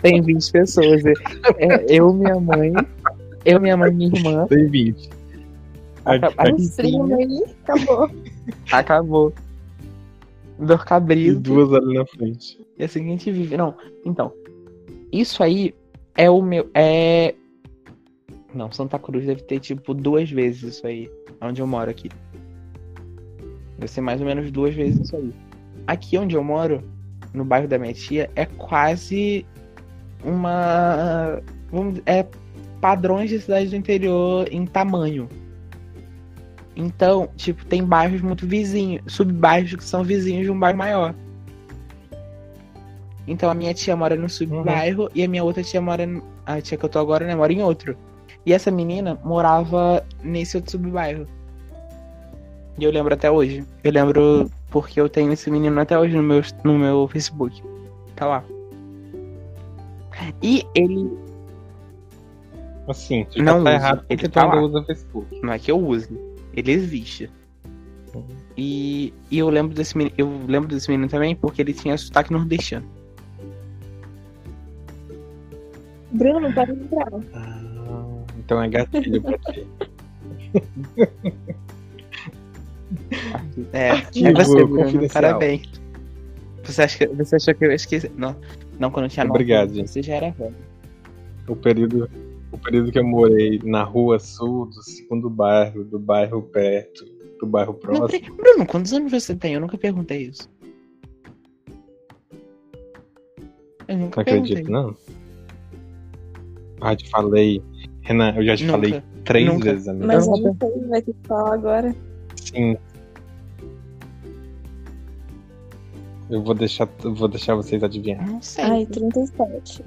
Tem 20 pessoas. É, eu, minha mãe. Eu, minha mãe e minha irmã. Tem 20. Aca- Aqui, Os primos aí, acabou. Acabou. Dor e cabrito. duas ali na frente. E assim que a gente vive. Não, então. Isso aí é o meu. É. Não, Santa Cruz deve ter tipo duas vezes isso aí. Onde eu moro aqui. Deve ser mais ou menos duas vezes isso aí. Aqui onde eu moro, no bairro da minha tia, é quase uma. Vamos é padrões de cidade do interior em tamanho. Então, tipo, tem bairros muito vizinhos, subbairros que são vizinhos de um bairro maior. Então a minha tia mora no subbairro e a minha outra tia mora. A tia que eu tô agora, né, mora em outro. E essa menina morava nesse outro subbairro. E eu lembro até hoje. Eu lembro porque eu tenho esse menino até hoje no meu, no meu Facebook. Tá lá. E ele. Assim, tu Não tá uso, errado ele porque tu tá ainda lá. usa Facebook. Não é que eu use. Ele existe. E, e eu lembro desse menino. Eu lembro desse menino também porque ele tinha sotaque nordestino. Bruno, não pode entrar. Ah, então é gatilho pra ti. É, *laughs* Arquivo é você, Bruno. Parabéns. Você, acha que, você achou que eu esqueci? Não, não quando eu tinha nove Obrigado, gente. Você já era velho. O período, o período que eu morei na rua sul do segundo bairro, do bairro perto, do bairro Não, próximo. peraí. Bruno, quantos anos você tem? Eu nunca perguntei isso. Eu nunca Não acredito, perguntei. não. Ah, te falei. Renan, eu já te Nunca. falei três Nunca. vezes, amigo. Mas Eu não não sei, vai ter que falar agora. Sim. Eu vou deixar, vou deixar vocês adivinhar. Não sei. Ai, 37.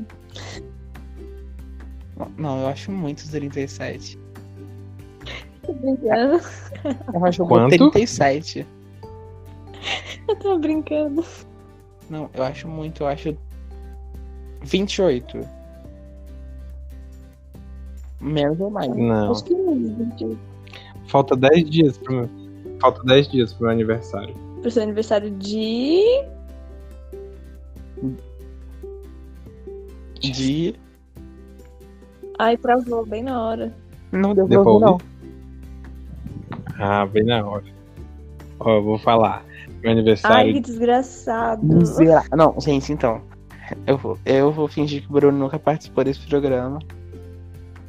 Não, eu acho muito 37. Tô brincando. Eu acho Quanto? 37. Eu tô brincando. Não, eu acho muito, eu acho 28. Menos ou mais. Não. Acho que não, gente. Falta 10 dias pro meu. Falta 10 dias pro meu aniversário. Pro seu aniversário de. De. Ai, travou bem na hora. Não deu pra Deu pra ouvir, não. Ah, bem na hora. Ó, eu vou falar. Meu aniversário. Ai, que desgraçado. Não, gente, então. Eu vou, eu vou fingir que o Bruno nunca participou desse programa.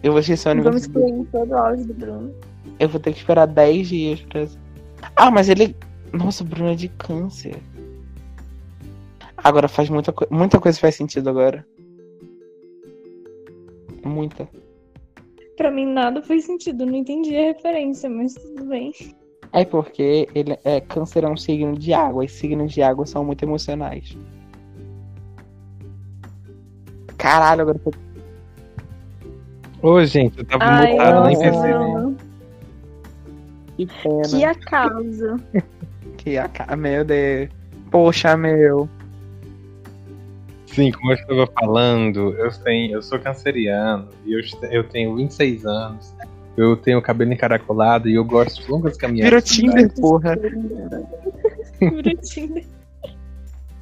Eu vou esquecer o Vamos aniversário. excluir todo o áudio do Bruno. Eu vou ter que esperar 10 dias pra. Ah, mas ele. Nossa, o Bruno é de câncer. Agora faz muita coisa. Muita coisa faz sentido agora. Muita. Pra mim nada faz sentido, não entendi a referência, mas tudo bem. É porque ele é câncer é um signo de água. E signos de água são muito emocionais. Caralho, agora eu tô... Ô, gente, eu tava Ai, mutado, nem percebi. Que pena. Que acaso. *laughs* Que a ca- Meu Deus. Poxa, meu. Sim, como eu estava falando, eu, tenho, eu sou canceriano e eu, eu tenho 26 anos. Eu tenho cabelo encaracolado e eu gosto de longas Virou caminhadas. Tinder, porra. Virou Tinder.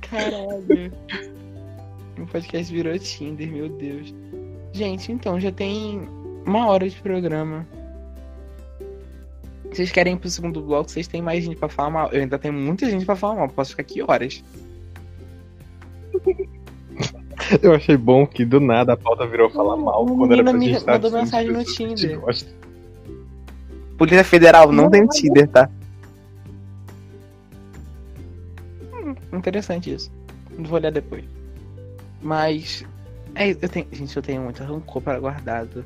Caralho. O podcast virou Tinder, meu Deus. Gente, então, já tem uma hora de programa. Vocês querem ir pro segundo bloco? Vocês têm mais gente pra falar mal? Eu ainda tenho muita gente pra falar mal. Posso ficar aqui horas. *laughs* Eu achei bom que do nada a pauta virou falar mal Uma quando era pra me gente estar mandou mensagem no Tinder. Polícia Federal não tem Tinder, tá? Interessante isso. Vou olhar depois. Mas. É, eu tenho. Gente, eu tenho muito rancor para guardado.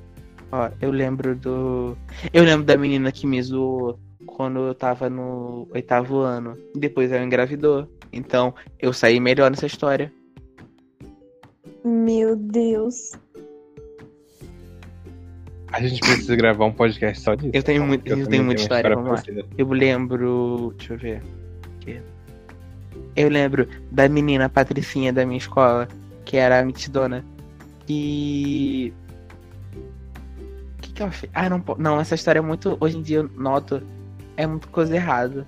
Ó, eu lembro do. Eu lembro da menina que me zoou quando eu tava no oitavo ano. Depois ela engravidou. Então, eu saí melhor nessa história. Meu Deus. A gente precisa gravar um podcast só disso. Eu tenho tá? muito- eu também tenho muita uma história, vamos lá. Eu lembro. Deixa eu ver. Eu lembro da menina Patricinha da minha escola, que era a mitidona. E. O que, que ela fez? Ah, não, não, essa história é muito. Hoje em dia eu noto. É muito coisa errada.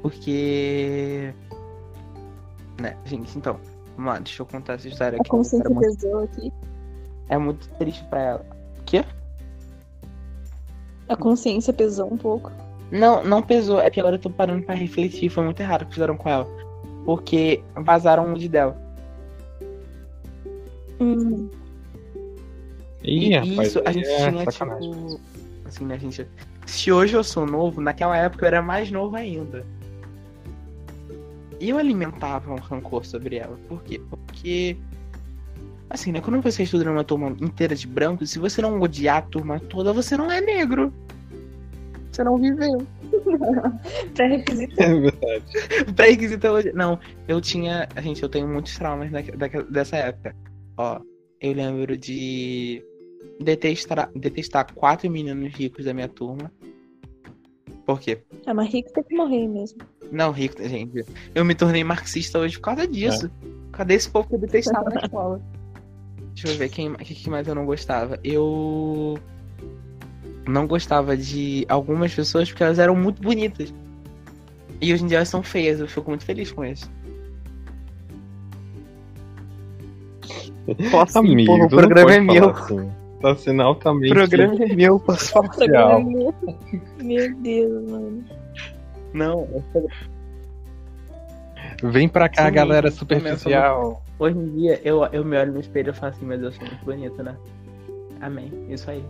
Porque. Né, gente, então. Lá, deixa eu contar essa história A aqui. consciência Era muito- pesou aqui. É muito triste pra ela. Quê? A consciência pesou um pouco. Não, não pesou. É que agora eu tô parando pra refletir. Foi muito errado o que fizeram com ela. Porque vazaram o nude dela. Hum, Ih, rapaz, isso a gente é tinha, sacanagem. tipo. Assim, né, gente? Se hoje eu sou novo, naquela época eu era mais novo ainda. E eu alimentava um rancor sobre ela. Por quê? Porque. Assim, né? Quando você estuda numa turma inteira de branco, se você não odiar a turma toda, você não é negro. Você não viveu. *laughs* pré-requisito. É verdade. Pré-requisito é odiar. Não, eu tinha. Gente, eu tenho muitos traumas da, da- dessa época. Ó, eu lembro de detestar, detestar quatro meninos ricos da minha turma. Por quê? Ah, mas rico tem que morrer mesmo. Não, rico, gente. Eu me tornei marxista hoje por causa disso. Cadê esse povo que eu detestava na escola? Deixa eu ver quem o que, que mais eu não gostava. Eu não gostava de algumas pessoas porque elas eram muito bonitas. E hoje em dia elas são feias, eu fico muito feliz com isso. Posso Amigo, porra, o programa é meu. assim. Tá sendo altamente O programa é meu, posso falar. parcial. Meu Deus, mano. Não, Vem pra cá, Sim, galera superficial. hoje em dia eu, eu me olho no espelho e falo assim, mas eu sou muito bonito, né? Amém. Isso aí.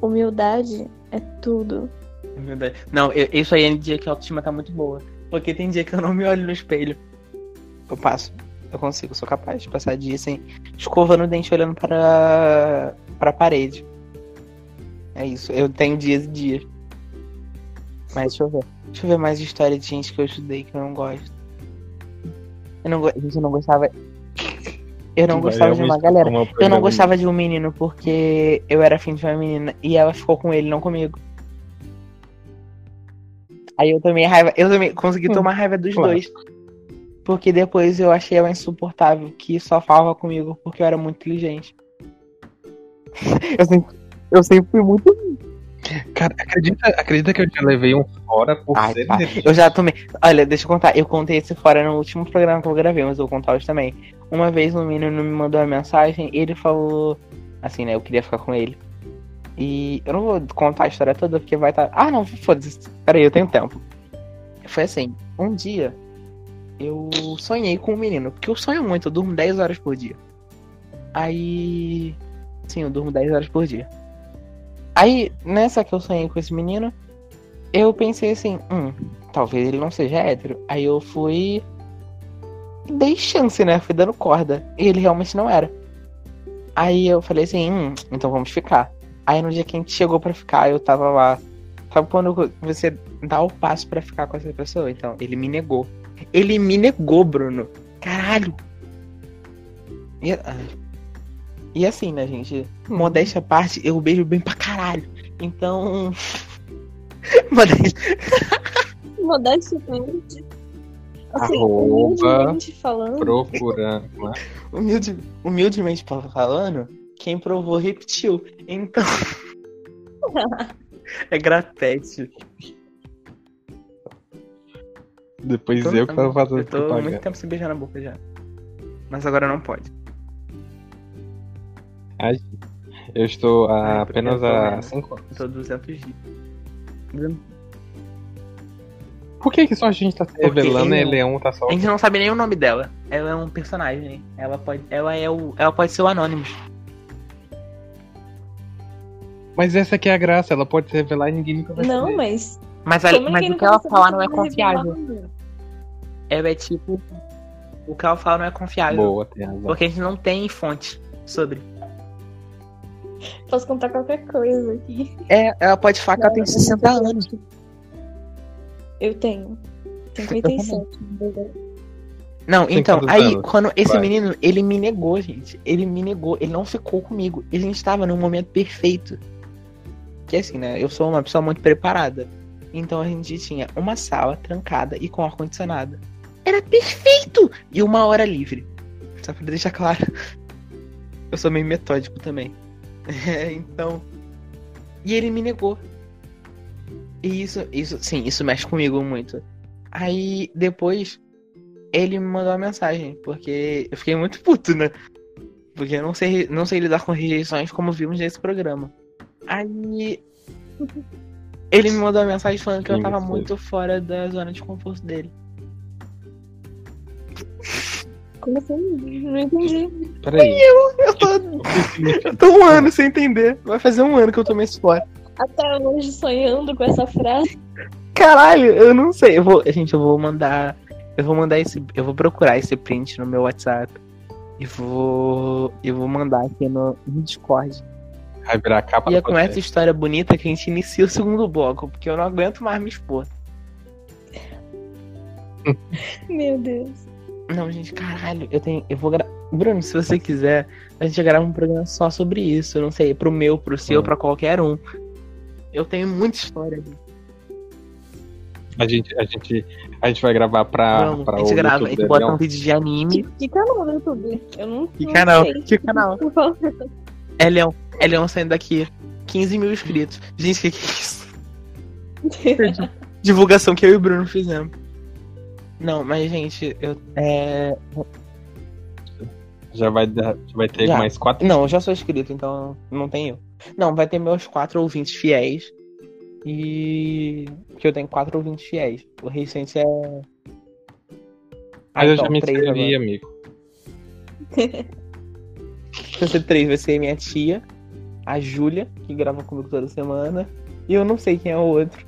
Humildade é tudo. Humildade. Não, eu- isso aí é dia que a autoestima tá muito boa. Porque tem dia que eu não me olho no espelho. Eu passo. Eu consigo, sou capaz de passar dia sem escovando o dente olhando para para a parede. É isso. Eu tenho dias e dias. Mas deixa eu ver. Deixa eu ver mais história de gente que eu estudei que eu não gosto. Eu não, gente, eu não gostava. Eu não gostava de uma galera. Eu não gostava de um menino porque eu era afim de uma menina e ela ficou com ele, não comigo. Aí eu tomei raiva, eu também consegui Hum, tomar raiva dos dois. Porque depois eu achei ela insuportável, que só falava comigo porque eu era muito inteligente. *laughs* eu, sempre, eu sempre fui muito. Cara, acredita, acredita que eu já levei um fora por Ai, ser? Eu já tomei. Olha, deixa eu contar. Eu contei esse fora no último programa que eu gravei, mas eu vou contar hoje também. Uma vez um menino me mandou uma mensagem, ele falou. Assim, né? Eu queria ficar com ele. E eu não vou contar a história toda porque vai estar. Ah, não, foda-se. Peraí, eu tenho tempo. Foi assim: um dia eu sonhei com um menino, porque eu sonho muito, eu durmo 10 horas por dia. Aí. Sim, eu durmo 10 horas por dia. Aí, nessa que eu sonhei com esse menino, eu pensei assim, hum, talvez ele não seja hétero. Aí eu fui. Dei chance, né? Fui dando corda. E ele realmente não era. Aí eu falei assim, hum, então vamos ficar. Aí no dia que a gente chegou pra ficar, eu tava lá. Sabe quando você dá o passo pra ficar com essa pessoa? Então, ele me negou. Ele me negou, Bruno. Caralho. E, ah. e assim, né, gente? Modéstia à parte, eu beijo bem pra caralho. Então. *laughs* Modéstia. Modestamente. Assim, Arroba humildemente falando. Procurando. né? Humilde, humildemente falando, quem provou repetiu. Então. *laughs* é gratete. Depois Tô- eu que tava Eu fazendo tô muito propaganda. tempo sem beijar na boca já. Mas agora não pode. Ai, Eu estou a Ai, apenas eu tô a vendo. 5 anos. Eu tô 200 dias. Por que, que só a gente tá se revelando e eu- Leão tá só. A gente não sabe nem o nome dela. Ela é um personagem. Ela pode, ela é o, ela pode ser o Anonymous. Mas essa aqui é a graça, ela pode se revelar e ninguém nunca vai Não, saber. mas. Mas, a- como mas o que nunca ela vai fala saber não é confiável. Ela é tipo. O que ela fala não é confiável. Boa, tem razão. Porque a gente não tem fonte sobre. Posso contar qualquer coisa aqui. É, ela pode falar que ela tem 60 anos. Eu tenho. Tenho 57, na verdade. Não, então, aí, anos? quando esse Vai. menino, ele me negou, gente. Ele me negou, ele não ficou comigo. A gente estava num momento perfeito. Que assim, né? Eu sou uma pessoa muito preparada. Então a gente tinha uma sala trancada e com ar-condicionado. Era perfeito! E uma hora livre. Só pra deixar claro. Eu sou meio metódico também. *laughs* É, então. E ele me negou. E isso, isso, sim, isso mexe comigo muito. Aí depois ele me mandou uma mensagem, porque eu fiquei muito puto, né? Porque eu não sei, não sei lidar com rejeições como vimos nesse programa. Aí ele me mandou uma mensagem falando que eu tava muito fora da zona de conforto dele. Como assim? Não entendi. Peraí. Eu tô, que significa? eu tô um ano sem entender. Vai fazer um ano que eu tô meio fora. Até hoje sonhando com essa frase. Caralho, eu não sei. Eu vou, gente, eu vou mandar. Eu vou mandar esse. Eu vou procurar esse print no meu WhatsApp. E vou. Eu vou mandar aqui no, no Discord. Vai virar a capa E é com essa história bonita que a gente inicia o segundo bloco, porque eu não aguento mais me expor. Meu Deus. Não, gente, caralho, eu tenho. Eu vou gravar. Bruno, se você quiser, a gente grava um programa só sobre isso. Eu não sei, pro meu, pro seu, Hum. pra qualquer um. Eu tenho muita história. A gente, a gente, a gente vai gravar pra, Vamos, pra a gente grava, a gente bota um vídeo de anime. Que, que canal no YouTube? Eu não, Que não canal? sei. Que canal? *laughs* É Leão. É Leão saindo daqui. 15 mil inscritos. Gente, que que é isso? *laughs* Divulgação que eu e o Bruno fizemos. Não, mas, gente, eu. É. Já vai, dar- já vai ter Já. mais quatro. Não, eu já sou inscrito, então não tem eu. Não, vai ter meus quatro ouvintes fiéis. E. Que eu tenho quatro ouvintes fiéis. O recente é. Ah, Mas eu então, já me três inscrevi, amigo. *laughs* Ser três, vai ser minha tia, a Júlia, que grava comigo toda semana. E eu não sei quem é o outro.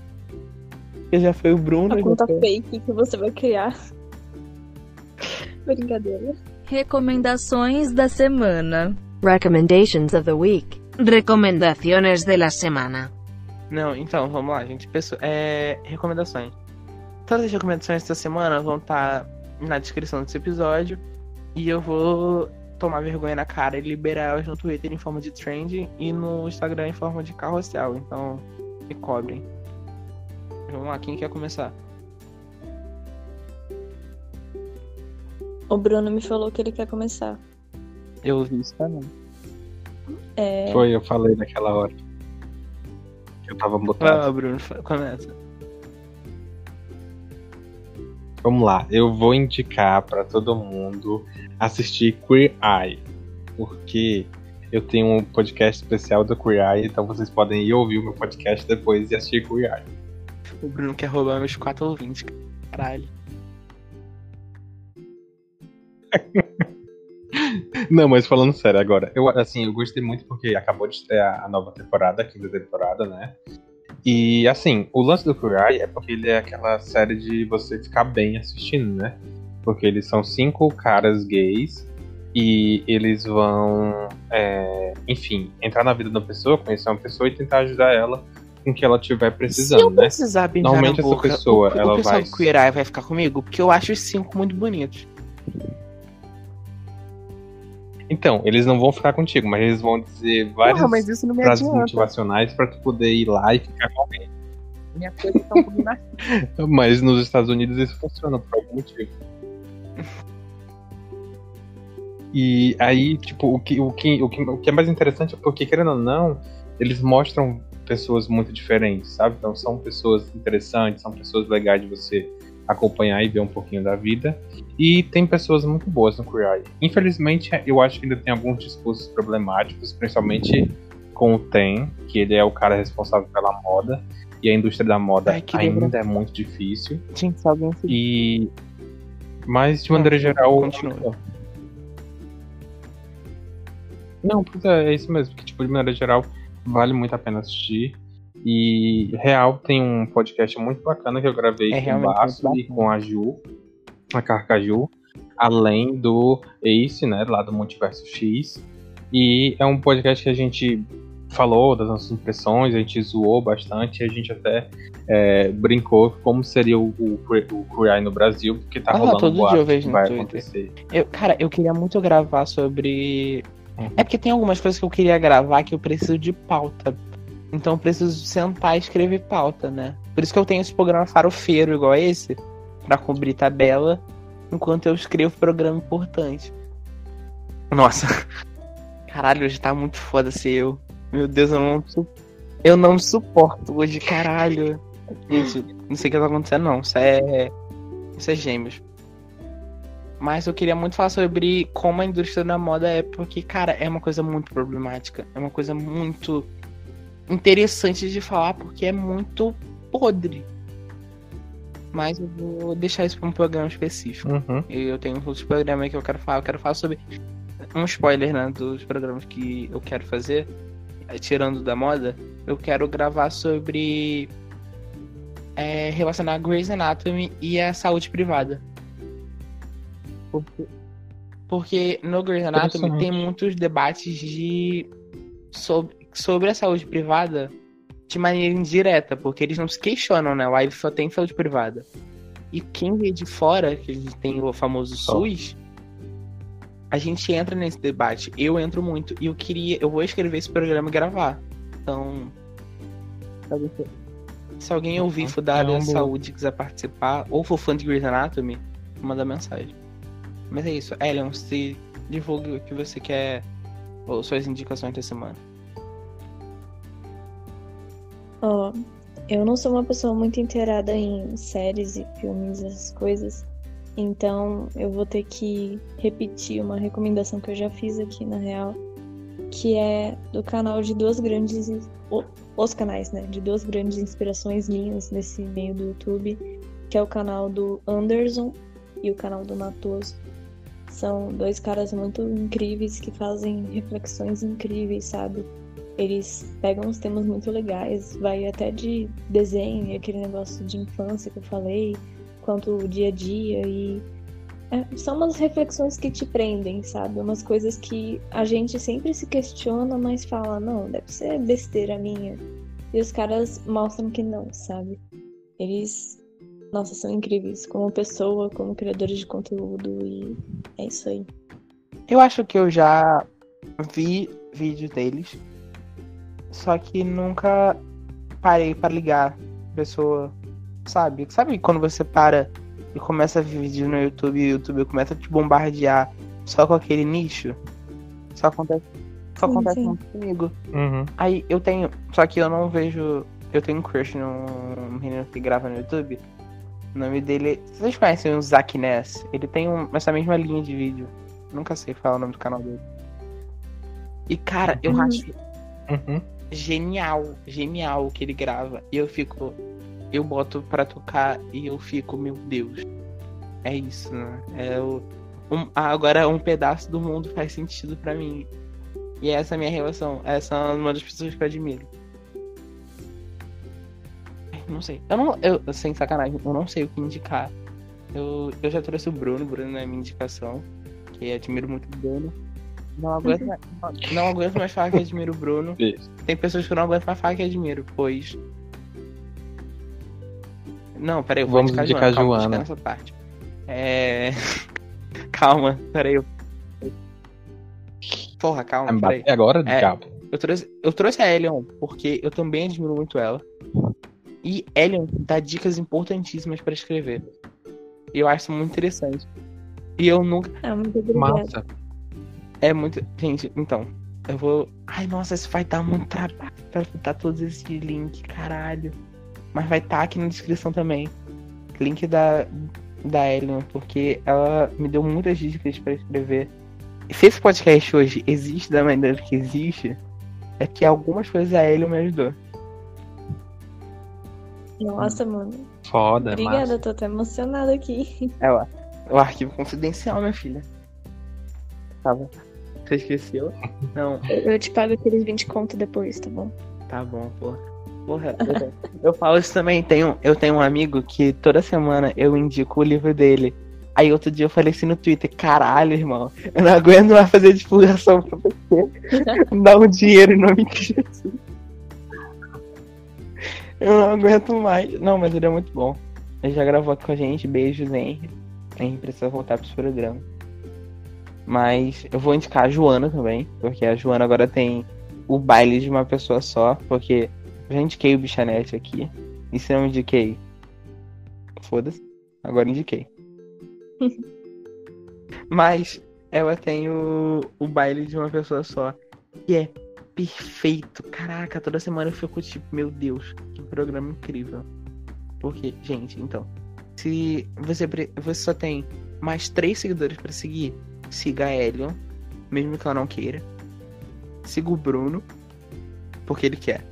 Que já foi o Bruno. A conta foi- fake que você vai criar. *laughs* Brincadeira. Recomendações da semana. Recommendations of the week. Recomendaciones de la semana. Não, então, vamos lá, gente. Pessoa, é, recomendações. Todas as recomendações dessa semana vão estar na descrição desse episódio. E eu vou tomar vergonha na cara e liberar elas no Twitter em forma de trend e no Instagram em forma de carrossel. Então, me cobrem. Vamos lá, quem quer começar? O Bruno me falou que ele quer começar. Eu ouvi isso também. É, Foi, eu falei naquela hora. Eu tava botado. Ah, Bruno, começa. Vamos lá, eu vou indicar pra todo mundo assistir Queer Eye, porque eu tenho um podcast especial do Queer Eye, então vocês podem ir ouvir o meu podcast depois e assistir Queer Eye. O Bruno quer roubar meus quatro ouvintes. Caralho. *laughs* Não, mas falando sério agora, eu assim, eu gostei muito porque acabou de estrear a nova temporada, a quinta temporada, né? E assim, o lance do Eye é porque ele é aquela série de você ficar bem assistindo, né? Porque eles são cinco caras gays e eles vão, é, enfim, entrar na vida da pessoa, conhecer uma pessoa e tentar ajudar ela com o que ela estiver Se eu precisando, né? precisar beijar Normalmente essa boca, pessoa, o, o ela pessoal vai- Queer Eye vai ficar comigo? Porque eu acho os cinco muito bonitos. Então, eles não vão ficar contigo, mas eles vão dizer várias Porra, mas isso não me frases adianta. motivacionais pra tu poder ir lá e ficar com alguém. Minha coisa tá um pouquinho mais... *laughs* Mas nos Estados Unidos isso funciona por algum motivo. E aí, tipo, o que, o, que, o, que, o que é mais interessante é porque, querendo ou não, eles mostram pessoas muito diferentes, sabe? Então são pessoas interessantes, são pessoas legais de você acompanhar e ver um pouquinho da vida. E tem pessoas muito boas no Queer Eye. Infelizmente, eu acho que ainda tem alguns discursos problemáticos, principalmente com o Tem, que ele é o cara responsável pela moda. E a indústria da moda Ai, ainda lembra- é muito difícil. Gente, se alguém se... E. Mas de Não, maneira geral. continua. Não, é, é isso mesmo. Que, tipo, de maneira geral, vale muito a pena assistir. E Real tem um podcast muito bacana que eu gravei É com o Basso e com a Ju, a Carcaju, além do Ace, né, lá do Multiverso X. E é um podcast que a gente falou das nossas impressões, a gente zoou bastante, a gente até é, brincou como seria o, o, o no Brasil, porque tá Ah, rolando todo dia boato eu vejo que vai Twitter. acontecer. Eu, cara, eu queria muito gravar sobre. É porque tem algumas coisas que eu queria gravar que eu preciso de pauta. Então eu preciso sentar e escrever pauta, né? Por isso que eu tenho esse programa farofeiro igual esse, pra cobrir tabela, enquanto eu escrevo programa importante. Nossa. Caralho, hoje tá muito foda ser eu. Meu Deus, eu não Eu não suporto hoje, caralho. Gente, não sei o que tá acontecendo, não. Isso é. Isso é gêmeos. Mas eu queria muito falar sobre como a indústria da moda é, porque, cara, é uma coisa muito problemática. É uma coisa muito interessante de falar, porque é muito podre. Mas eu vou deixar isso pra um programa específico. Uhum. E eu tenho outros programas que eu quero falar. Eu quero falar sobre um spoiler, né, dos programas que eu quero fazer, eh, tirando da moda. Eu quero gravar sobre é, relacionar Grey's Anatomy e a saúde privada. Porque, porque no Grey's Anatomy tem muitos debates de sobre, sobre a saúde privada de maneira indireta, porque eles não se questionam, né? O Ivy só tem saúde privada. E quem vê de fora, que a gente tem o famoso Só. SUS, a gente entra nesse debate. Eu entro muito. E eu queria. Eu vou escrever esse programa e gravar. Então. se alguém- ouvir Uhum. for da área É da saúde e quiser participar, ou for fã de Grey's Anatomy, manda mensagem. Mas é isso. Elion, se divulgue o que você quer, ou suas indicações da semana. Ó, eu não sou uma pessoa muito inteirada em séries e filmes, essas coisas. Então eu vou ter que repetir uma recomendação que eu já fiz aqui na real, que é do canal de duas grandes os canais, né, de duas grandes inspirações minhas nesse meio do YouTube, que é o canal do Anderson e o canal do Matoso. São dois caras muito incríveis que fazem reflexões incríveis, sabe? Eles pegam uns temas muito legais, vai até de desenho aquele negócio de infância que eu falei, quanto o dia a dia e é, são umas reflexões que te prendem, sabe? Umas coisas que a gente sempre se questiona, mas fala, não, deve ser besteira minha. E os caras mostram que não, sabe? Eles, nossa, são incríveis como pessoa, como criadores de conteúdo e é isso aí. Eu acho que eu já vi vídeos deles, só que nunca parei para ligar a pessoa, sabe? Sabe quando você para e começa a ver vídeo no YouTube e o YouTube começa a te bombardear só com aquele nicho? Só acontece, só Sim, acontece sim. muito comigo. Uhum. Aí eu tenho. Só que eu não vejo. Eu tenho um crush num menino que grava no YouTube. O nome dele. Vocês conhecem o Zack Ness? Ele tem um- essa mesma linha de vídeo. Nunca sei falar o nome do canal dele. E cara, eu Uhum. acho Uhum. genial, genial o que ele grava. E eu fico. Eu boto pra tocar e eu fico, meu Deus. É isso, né? É o. um- agora um pedaço do mundo faz sentido pra mim. E essa é a minha relação. Essa é uma das pessoas que eu admiro. Não sei. Eu não. Eu, sem sacanagem, eu não sei o que indicar. Eu, eu já trouxe o Bruno, o Bruno é minha indicação. Que eu admiro muito o Bruno. Não aguento, mais- não aguento mais falar que admiro o Bruno. Isso. Tem pessoas que eu não aguento mais falar que *laughs* admiro, pois. Não, peraí, eu vou Vamos indicar calma, Joana. deixa nessa parte. É. *laughs* calma, peraí. eu- Porra, calma, É peraí. agora de É. cabo. Eu trouxe, eu trouxe a Elion porque eu também admiro muito ela. E Elion dá dicas importantíssimas pra escrever. E eu acho muito interessante. E eu nunca. Ah, muito obrigada. Massa. É muito. Gente, então. Eu vou. Ai, nossa, isso vai dar muito trabalho pra botar todos esses links, caralho. Mas vai estar aqui na descrição também. link da, da Ellen, porque ela me deu muitas dicas pra escrever. Se esse podcast hoje existe da maneira que existe, é que algumas coisas a Ellen me ajudou. Nossa, mano. Foda, é Obrigada, massa. tô até emocionada aqui. Ela, o arquivo confidencial, minha filha. Tava. Você esqueceu? Não, *laughs* Eu eu te pago aqueles 20 conto depois, tá bom? Tá bom, porra. Porra, eu, eu falo isso também. Tenho, eu tenho um amigo que toda semana eu indico o livro dele. Aí outro dia eu falei assim no Twitter, caralho, irmão, eu não aguento mais fazer divulgação pra você. *laughs* Dá um dinheiro em nome de Jesus. Eu não aguento mais. Não, mas ele é muito bom. Ele já gravou aqui com a gente. Beijos, Henry. Henry precisa voltar pros programas. Mas eu vou indicar a Joana também, porque a Joana agora tem o baile de uma pessoa só, porque eu já indiquei o Bichanete aqui. E se não indiquei, foda-se. Agora indiquei. *laughs* Mas ela tem o, o baile de uma pessoa só. E é perfeito. Caraca, toda semana eu fico tipo, meu Deus, que programa incrível. Porque, gente, então, se você, você só tem mais três seguidores pra seguir, siga a Elion, mesmo que ela não queira. Siga o Bruno, porque ele quer.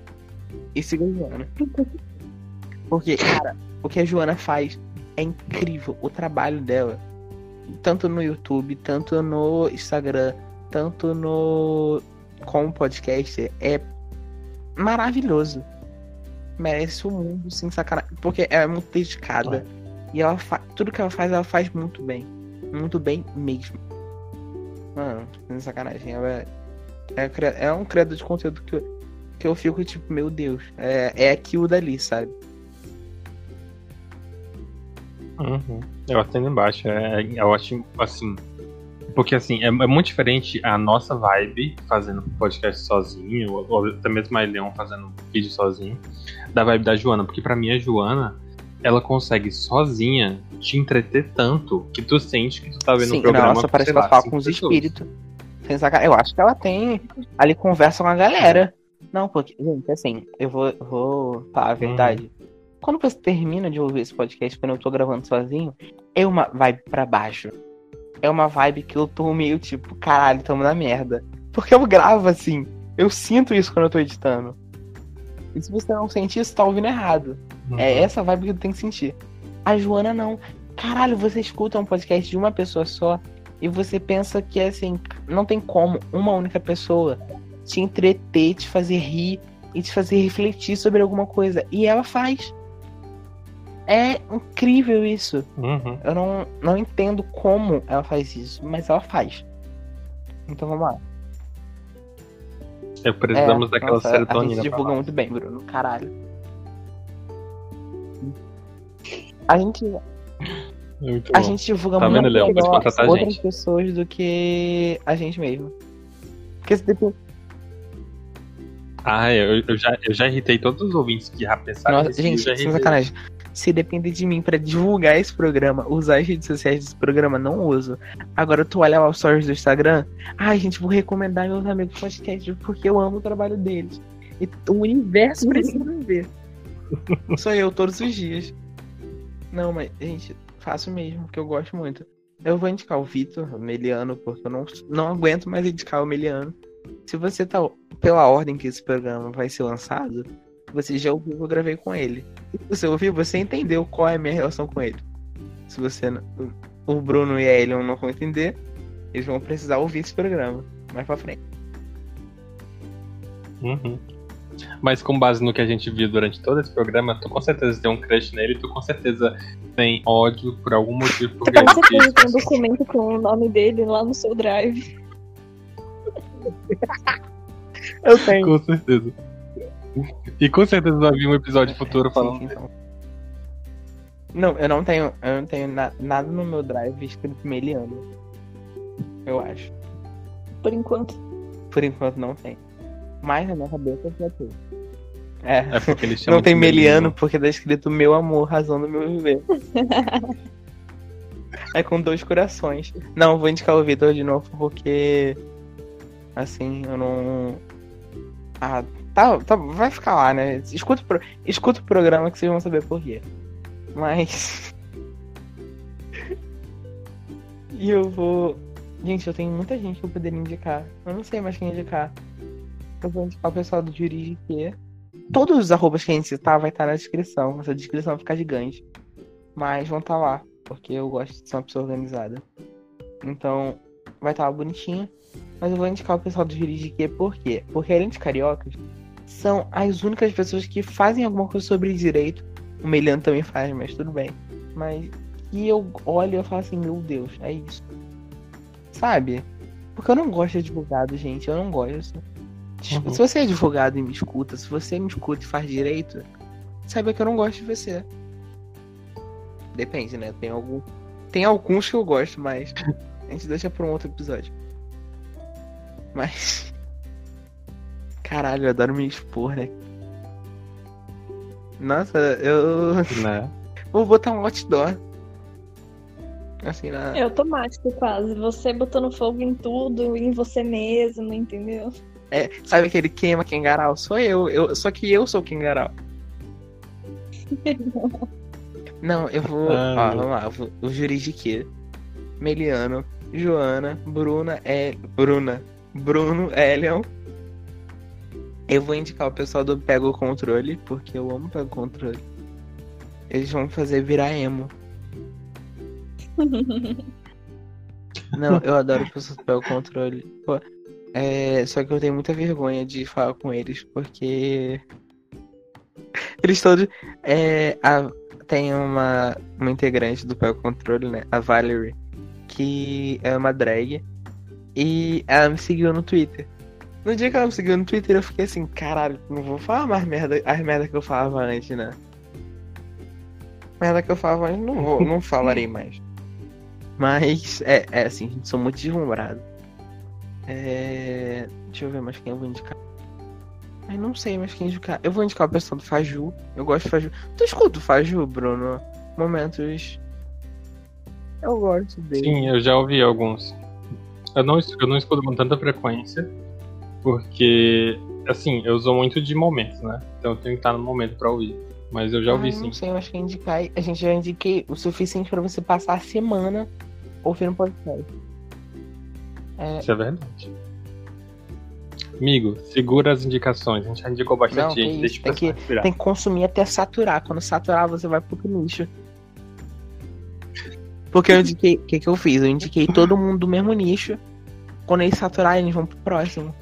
E siga a Joana. Porque, cara, o que a Joana faz é incrível. O trabalho dela, tanto no YouTube, tanto no Instagram, tanto no como podcast, é maravilhoso. Merece o mundo, sem sacanagem. Porque ela é muito dedicada. E ela fa... tudo que ela faz, ela faz muito bem. Muito bem mesmo. Mano, sem sacanagem. Ela é, é, cria- é um criador de conteúdo que eu, que eu fico tipo, meu Deus. É, é aquilo dali, sabe? Uhum. Eu assino embaixo. É, eu acho assim. Porque assim, é, é muito diferente a nossa vibe fazendo podcast sozinho, ou, ou até mesmo a Leon fazendo vídeo sozinho, da vibe da Joana. Porque pra mim a Joana, ela consegue sozinha te entreter tanto que tu sente que tu tá vendo Sim, um programa nossa, parece que ela fala com os espíritos. Eu acho que ela tem. Ali conversa com a galera. Não, porque, gente, assim, eu vou, vou falar a verdade. Quando você termina de ouvir esse podcast, quando eu tô gravando sozinho, é uma vibe pra baixo. É uma vibe que eu tô meio tipo, caralho, tamo na merda. Porque eu gravo assim. Eu sinto isso quando eu tô editando. E se você não sente isso, tá ouvindo errado. Uhum. É essa vibe que tu tem que sentir. A Joana não. Caralho, você escuta um podcast de uma pessoa só e você pensa que assim, não tem como uma única pessoa te entreter, te fazer rir e te fazer refletir sobre alguma coisa. E ela faz. É incrível isso. Uhum. Eu não, não entendo como ela faz isso, mas ela faz. Então vamos lá. É, precisamos É, daquela nossa, A serotonina. gente pra divulga muito bem, Bruno. Caralho. A gente, Muito a bom. gente divulga Tá muito vendo? Pode melhor a outras gente. pessoas do que a gente mesmo. Porque se depois... Ah, eu, eu já, eu já irritei todos os ouvintes que já pensaram Nossa, eu gente, sem sacanagem. Se depender de mim pra divulgar esse programa, usar as redes sociais desse programa, não uso. Agora tu olha lá os stories do Instagram, ai, gente, vou recomendar meus amigos podcast porque eu amo o trabalho deles. E o universo precisa ver. *laughs* Sou eu todos os dias. Não, mas, gente, faço mesmo, porque eu gosto muito. Eu vou indicar o Vitor, o Meliano, porque eu não, não aguento mais indicar o Meliano. Se você tá pela ordem que esse programa vai ser lançado, você já ouviu, eu gravei com ele. Se você ouviu, você entendeu qual é a minha relação com ele. Se você não- o Bruno e a Elion não vão entender, eles vão precisar ouvir esse programa mais pra frente. Uhum. Mas com base no que a gente viu durante todo esse programa, tu com certeza tem um crush nele, tu com certeza tem ódio por algum motivo porque Com certeza tem um documento com o nome dele lá no seu drive. Eu tenho. Com certeza. E com certeza vai vir um episódio futuro falando. então. Não, eu não tenho, eu não tenho na- nada no meu drive escrito Meliano. Eu acho. Por enquanto. Por enquanto não tem. Mas na minha cabeça já tem. É. É porque ele chama *laughs* Não tem Meliano porque tá escrito meu amor, razão do meu viver. *laughs* é com dois corações. Não, vou indicar o Vitor de novo porque. Assim, eu não. Ah, tá, tá, vai ficar lá, né? Escuta, pro- escuta o programa que vocês vão saber por quê. Mas. *laughs* E eu vou. Gente, eu tenho muita gente que eu poderia indicar. Eu não sei mais quem indicar. Eu vou indicar o pessoal do Juridique. Todos os arrobas que a gente citar vai estar na descrição. Essa descrição vai ficar gigante. Mas vão estar lá. Porque eu gosto de ser uma pessoa organizada. Então, vai estar lá bonitinho. Mas eu vou indicar o pessoal do Juridique por quê? Porque além de cariocas, são as únicas pessoas que fazem alguma coisa sobre direito. O Meliano também faz, mas tudo bem. Mas que eu olho e eu falo assim, meu Deus, é isso. Sabe? Porque eu não gosto de advogado, gente. Eu não gosto. Tipo, Uhum. Se você é advogado e me escuta, se você me escuta e faz direito, saiba que eu não gosto de você. Depende, né? Tem algum. Tem alguns que eu gosto, mas a gente deixa pra um outro episódio. Mas. Caralho, eu adoro me expor, né? Nossa, eu Né? *laughs* vou botar um outdoor. Assim, na. É automático quase. Você botando fogo em tudo, em você mesmo, entendeu? É, sabe aquele queima Kengarau? Sou eu, eu. Só que eu sou o Kengarau. *laughs* Não, eu vou. Ah, ó, vamos lá. eu vou- O Juridique. Meliano, Joana, Bruna, El... Bruna, Bruno, Elion. Eu vou indicar o pessoal do Pega o Controle, porque eu amo Pega o Controle. Eles vão fazer virar emo. *laughs* Não, eu adoro o pessoal do Pega o Controle. Pô, é, só que eu tenho muita vergonha de falar com eles, porque. *laughs* Eles todos. É, a- tem uma, uma integrante do Pega o Controle, né? A Valerie, que é uma drag. E ela me seguiu no Twitter. No dia que ela me seguiu no Twitter, eu fiquei assim, caralho, não vou falar mais merda, as merda que eu falava antes, né? Merda que eu falava antes, não vou, não falarei mais. Mas, é, é assim, gente, sou muito deslumbrado. É... Deixa eu ver mais quem eu vou indicar. Ai, não sei mais quem indicar. Eu vou indicar o pessoal do Faju. Eu gosto do Faju. Tu escuta o Faju, Bruno? Momentos. Eu gosto dele. Sim, eu já ouvi alguns. Eu não, eu não escuto com tanta frequência, porque, assim, eu uso muito de momentos, né? Então eu tenho que estar no momento pra ouvir. Mas eu já ouvi Ai, sim. Não sei mais quem indicar. A gente já indiquei o suficiente pra você passar a semana ouvindo podcast. É, Isso é verdade. Amigo, segura as indicações. A gente já indicou bastante Não, que gente. Deixa tem pessoal respirar. tem que consumir até saturar. Quando saturar, você vai pro nicho. Porque eu indiquei. O que, que eu fiz? Eu indiquei todo mundo do mesmo nicho. Quando eles saturarem, eles vão pro próximo.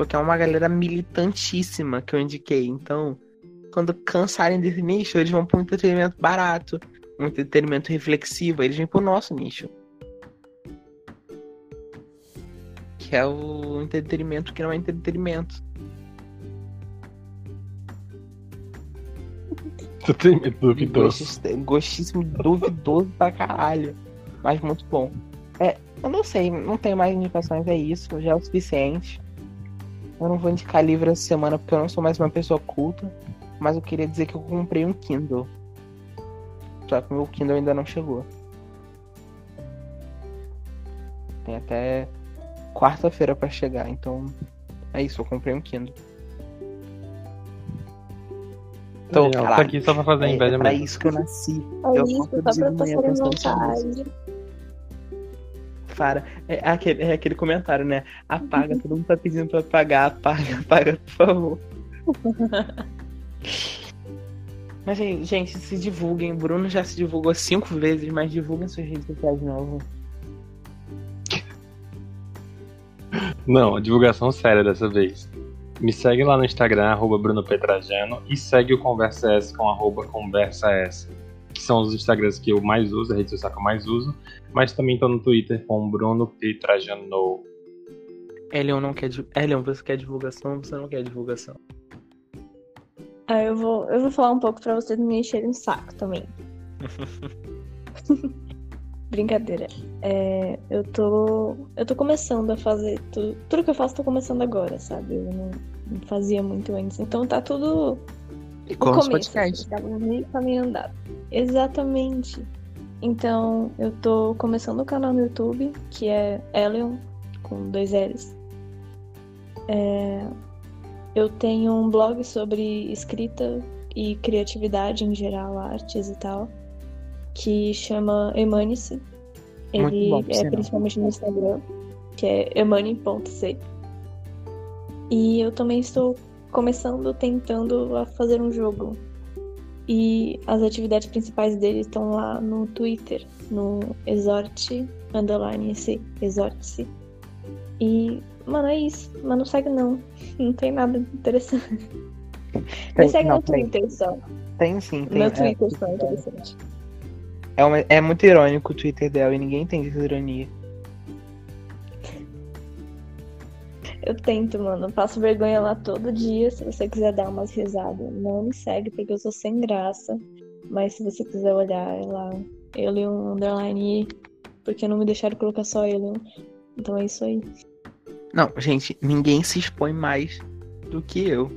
Porque é uma galera militantíssima que eu indiquei. Então, quando cansarem desse nicho, eles vão pro um entretenimento barato, um entretenimento reflexivo. Eles vêm pro nosso nicho. Que é o entretenimento que não é entretenimento. Medo duvidoso. Gostíssimo duvidoso pra caralho. Mas muito bom. É, eu não sei, não tenho mais indicações, é isso, já é o suficiente. Eu não vou indicar livro essa semana porque eu não sou mais uma pessoa culta. Mas eu queria dizer que eu comprei um Kindle. Só que o meu Kindle ainda não chegou. Tem até quarta-feira pra chegar, então é isso, eu comprei um Kindle. Então, Aí, ó, tá caralho, aqui só pra fazer é, inveja é pra mesmo. isso que eu nasci. É Eu isso, só pra sobre vontade. Para. É aquele, é aquele comentário, né? Apaga, todo mundo tá pedindo pra apagar, apaga, apaga, por favor. *laughs* Mas, gente, gente, se divulguem. Bruno já se divulgou cinco vezes, mas divulguem suas redes sociais de novo. Não, divulgação séria dessa vez. Me segue lá no Instagram, arroba Bruno Petrajano, e segue o Conversa S com arroba Conversa S, que são os Instagrams que eu mais uso, a rede social que eu mais uso, mas também tô no Twitter com Bruno Petrajano. Elion não quer. Elion, você quer divulgação ou você não quer divulgação? Aí eu vou, eu vou falar um pouco pra vocês me encherem o saco também. *laughs* Brincadeira. É, eu tô. Eu tô começando a fazer. Tudo, tudo que eu faço tô começando agora, sabe? Eu não, não fazia muito antes. Então tá tudo E os começo. podcasts. Assim, tava meio caminho andado. Exatamente. Então, eu tô começando o canal no YouTube, que é Elion, com dois L's. É, eu tenho um blog sobre escrita e criatividade em geral, artes e tal. que chama. Muito Ele bom, é principalmente no Instagram, que é emane.c. E eu também estou começando, tentando a fazer um jogo. E as atividades principais dele estão lá no Twitter, no Exorte, underline esse, Exorte-se. E, mano, é isso. Mas não segue não. *laughs* Não tem nada interessante. Me Tem- segue não, no tem. Twitter só. Tem sim, tem. Meu é, Twitter só é interessante. é, uma- é muito irônico o Twitter dela e ninguém entende essa ironia. Eu tento, mano. Eu passo vergonha lá todo dia. Se você quiser dar umas risadas, não me segue, porque eu sou sem graça. Mas se você quiser olhar é lá, Elion Underline, porque não me deixaram colocar só Elion. Então é isso aí. Não, gente, ninguém se expõe mais do que eu.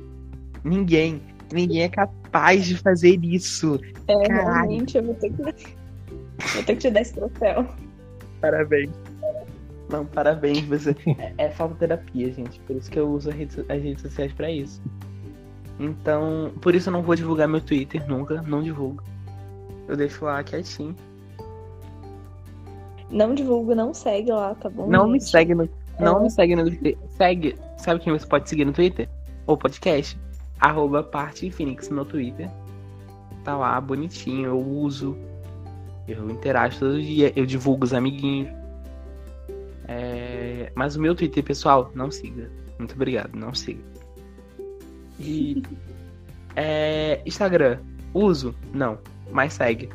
Ninguém. Ninguém é capaz de fazer isso. É, Caralho. realmente, eu vou ter que. Vou ter que te dar esse troféu. Parabéns. Não, parabéns. Você... *laughs* É, é falta terapia, gente. Por isso que eu uso as redes, as redes sociais pra isso. Então, por isso eu não vou divulgar meu Twitter nunca. Não divulgo. Eu deixo lá quietinho. Não divulga, não segue lá, tá bom? Não me gente? segue no. Não É. me segue no Twitter. Segue. Sabe quem você pode seguir no Twitter? O podcast. Arroba parte Phoenix no Twitter. Tá lá, bonitinho. Eu uso. Eu interajo todo dia. Eu divulgo os amiguinhos. É, Mas o meu Twitter, pessoal, não siga. Muito obrigado, não siga. E. *laughs* é, Instagram. Uso? Não. Mas segue.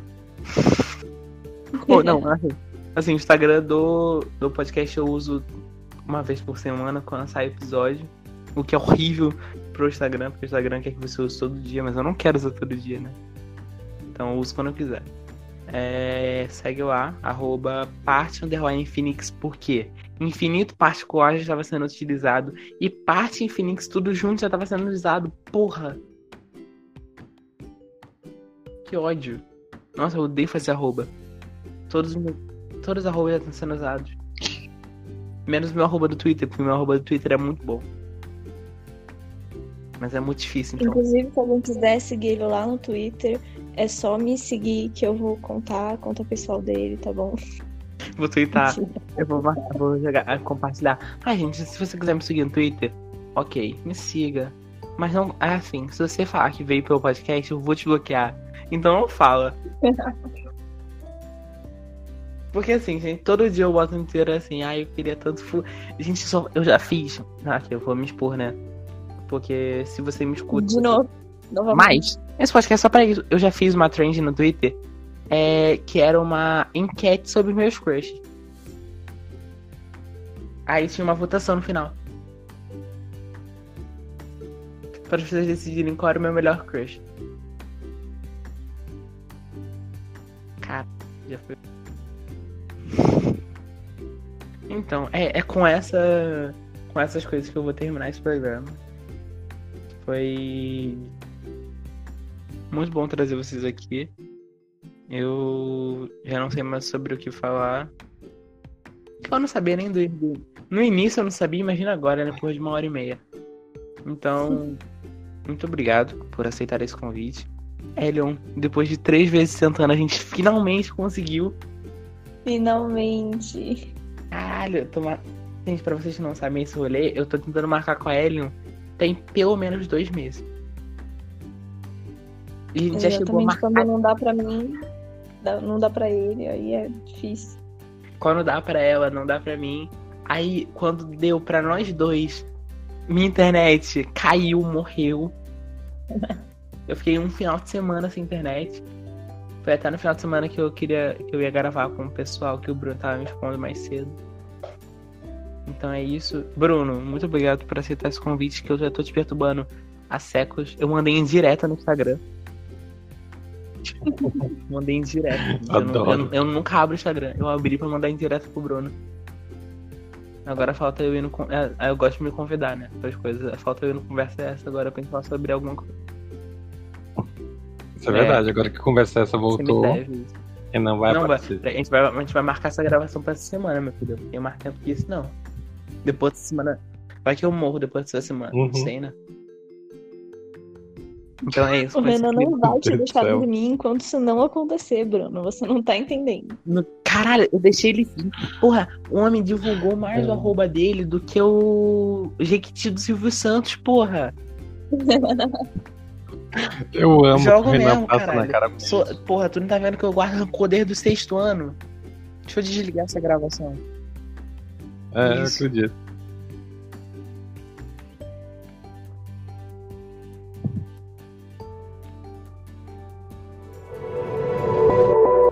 Ou não, assim, assim, o Instagram do, do podcast eu uso uma vez por semana quando sai episódio. O que é horrível pro Instagram, porque o Instagram quer que você use todo dia, mas eu não quero usar todo dia, né? Então eu uso quando eu quiser. É, segue lá, arroba parte underline Phoenix, por quê? Infinito particular já estava sendo utilizado e parte Infinix tudo junto já estava sendo usado. Porra! Que ódio. Nossa, eu odeio fazer arroba. Todos, todos os arrobas já estão sendo usados. Menos meu arroba do Twitter, porque meu arroba do Twitter é muito bom. Mas é muito difícil, então. Inclusive, se alguém quiser seguir ele lá no Twitter, é só me seguir que eu vou contar a conta pessoal dele, tá bom? Vou twittar. Eu vou, mar- eu vou jogar, ah, compartilhar. Ah, gente, se você quiser me seguir no Twitter, ok, me siga. Mas não, é assim, se você falar que veio pelo podcast, eu vou te bloquear. Então não fala. *laughs* Porque assim, gente, todo dia eu boto no Twitter assim, ai, eu queria tanto. Fu... Gente, só, eu já fiz. Ah, aqui, eu vou me expor, né? Porque se você me escuta. De novo. Novamente. Mas, esse podcast é só pra isso. Eu já fiz uma trend no Twitter é, que era uma enquete sobre meus crushes. Aí tinha uma votação no final. Para as pessoas decidirem qual era o meu melhor crush. Cara, já foi. Então, é, é com essa. Com essas coisas que eu vou terminar esse programa. Foi muito bom trazer vocês aqui. Eu já não sei mais sobre o que falar. Eu não sabia nem do. No início eu não sabia, imagina agora, né? Depois de uma hora e meia. Então, muito obrigado por aceitar esse convite. Elion, depois de três vezes tentando, a gente finalmente conseguiu. Finalmente. Caralho, eu tô ma- Gente, pra vocês que não sabem esse rolê, eu tô tentando marcar com a Elion tem pelo menos dois meses. E já chegou a Exatamente marcar quando não dá pra mim, não dá pra ele, aí é difícil. quando dá pra ela, não dá pra mim. Aí, quando deu pra nós dois, minha internet caiu, morreu. Eu fiquei um final de semana sem internet. Foi até no final de semana que eu queria que eu ia gravar com o pessoal que o Bruno tava me expondo mais cedo. Então é isso. Bruno, muito obrigado por aceitar esse convite que eu já tô te perturbando há séculos. Eu mandei em direta no Instagram. Mandei em direta. Eu, não- eu- eu nunca abro o Instagram. Eu abri pra mandar em direto pro Bruno. Agora falta eu ir no. con- é, Eu gosto de me convidar, né? Para as coisas. Falta eu ir no conversa essa agora pra gente falar sobre alguma coisa. Isso é, É. verdade. Agora que conversa essa voltou, e não vai Não, vai, aparecer. a, gente vai, a gente vai marcar essa gravação pra essa semana, meu filho. Tem mais tempo que isso, não. Depois dessa semana. Vai que eu morro depois dessa semana. Uhum. Não sei, né? Então é isso. O vai ser Renan não vai te do deixar céu. dormir enquanto isso não acontecer, Bruno. Você não tá entendendo. No- Caralho, eu deixei ele. Porra, o homem divulgou mais o É. arroba dele do que o Jequiti do Silvio Santos, porra. *laughs* Eu amo Jogo o mesmo, na cara. Sou- porra, tu não tá vendo que eu guardo rancor desde o sexto ano? Deixa eu desligar essa gravação. É, eu Isso. acredito.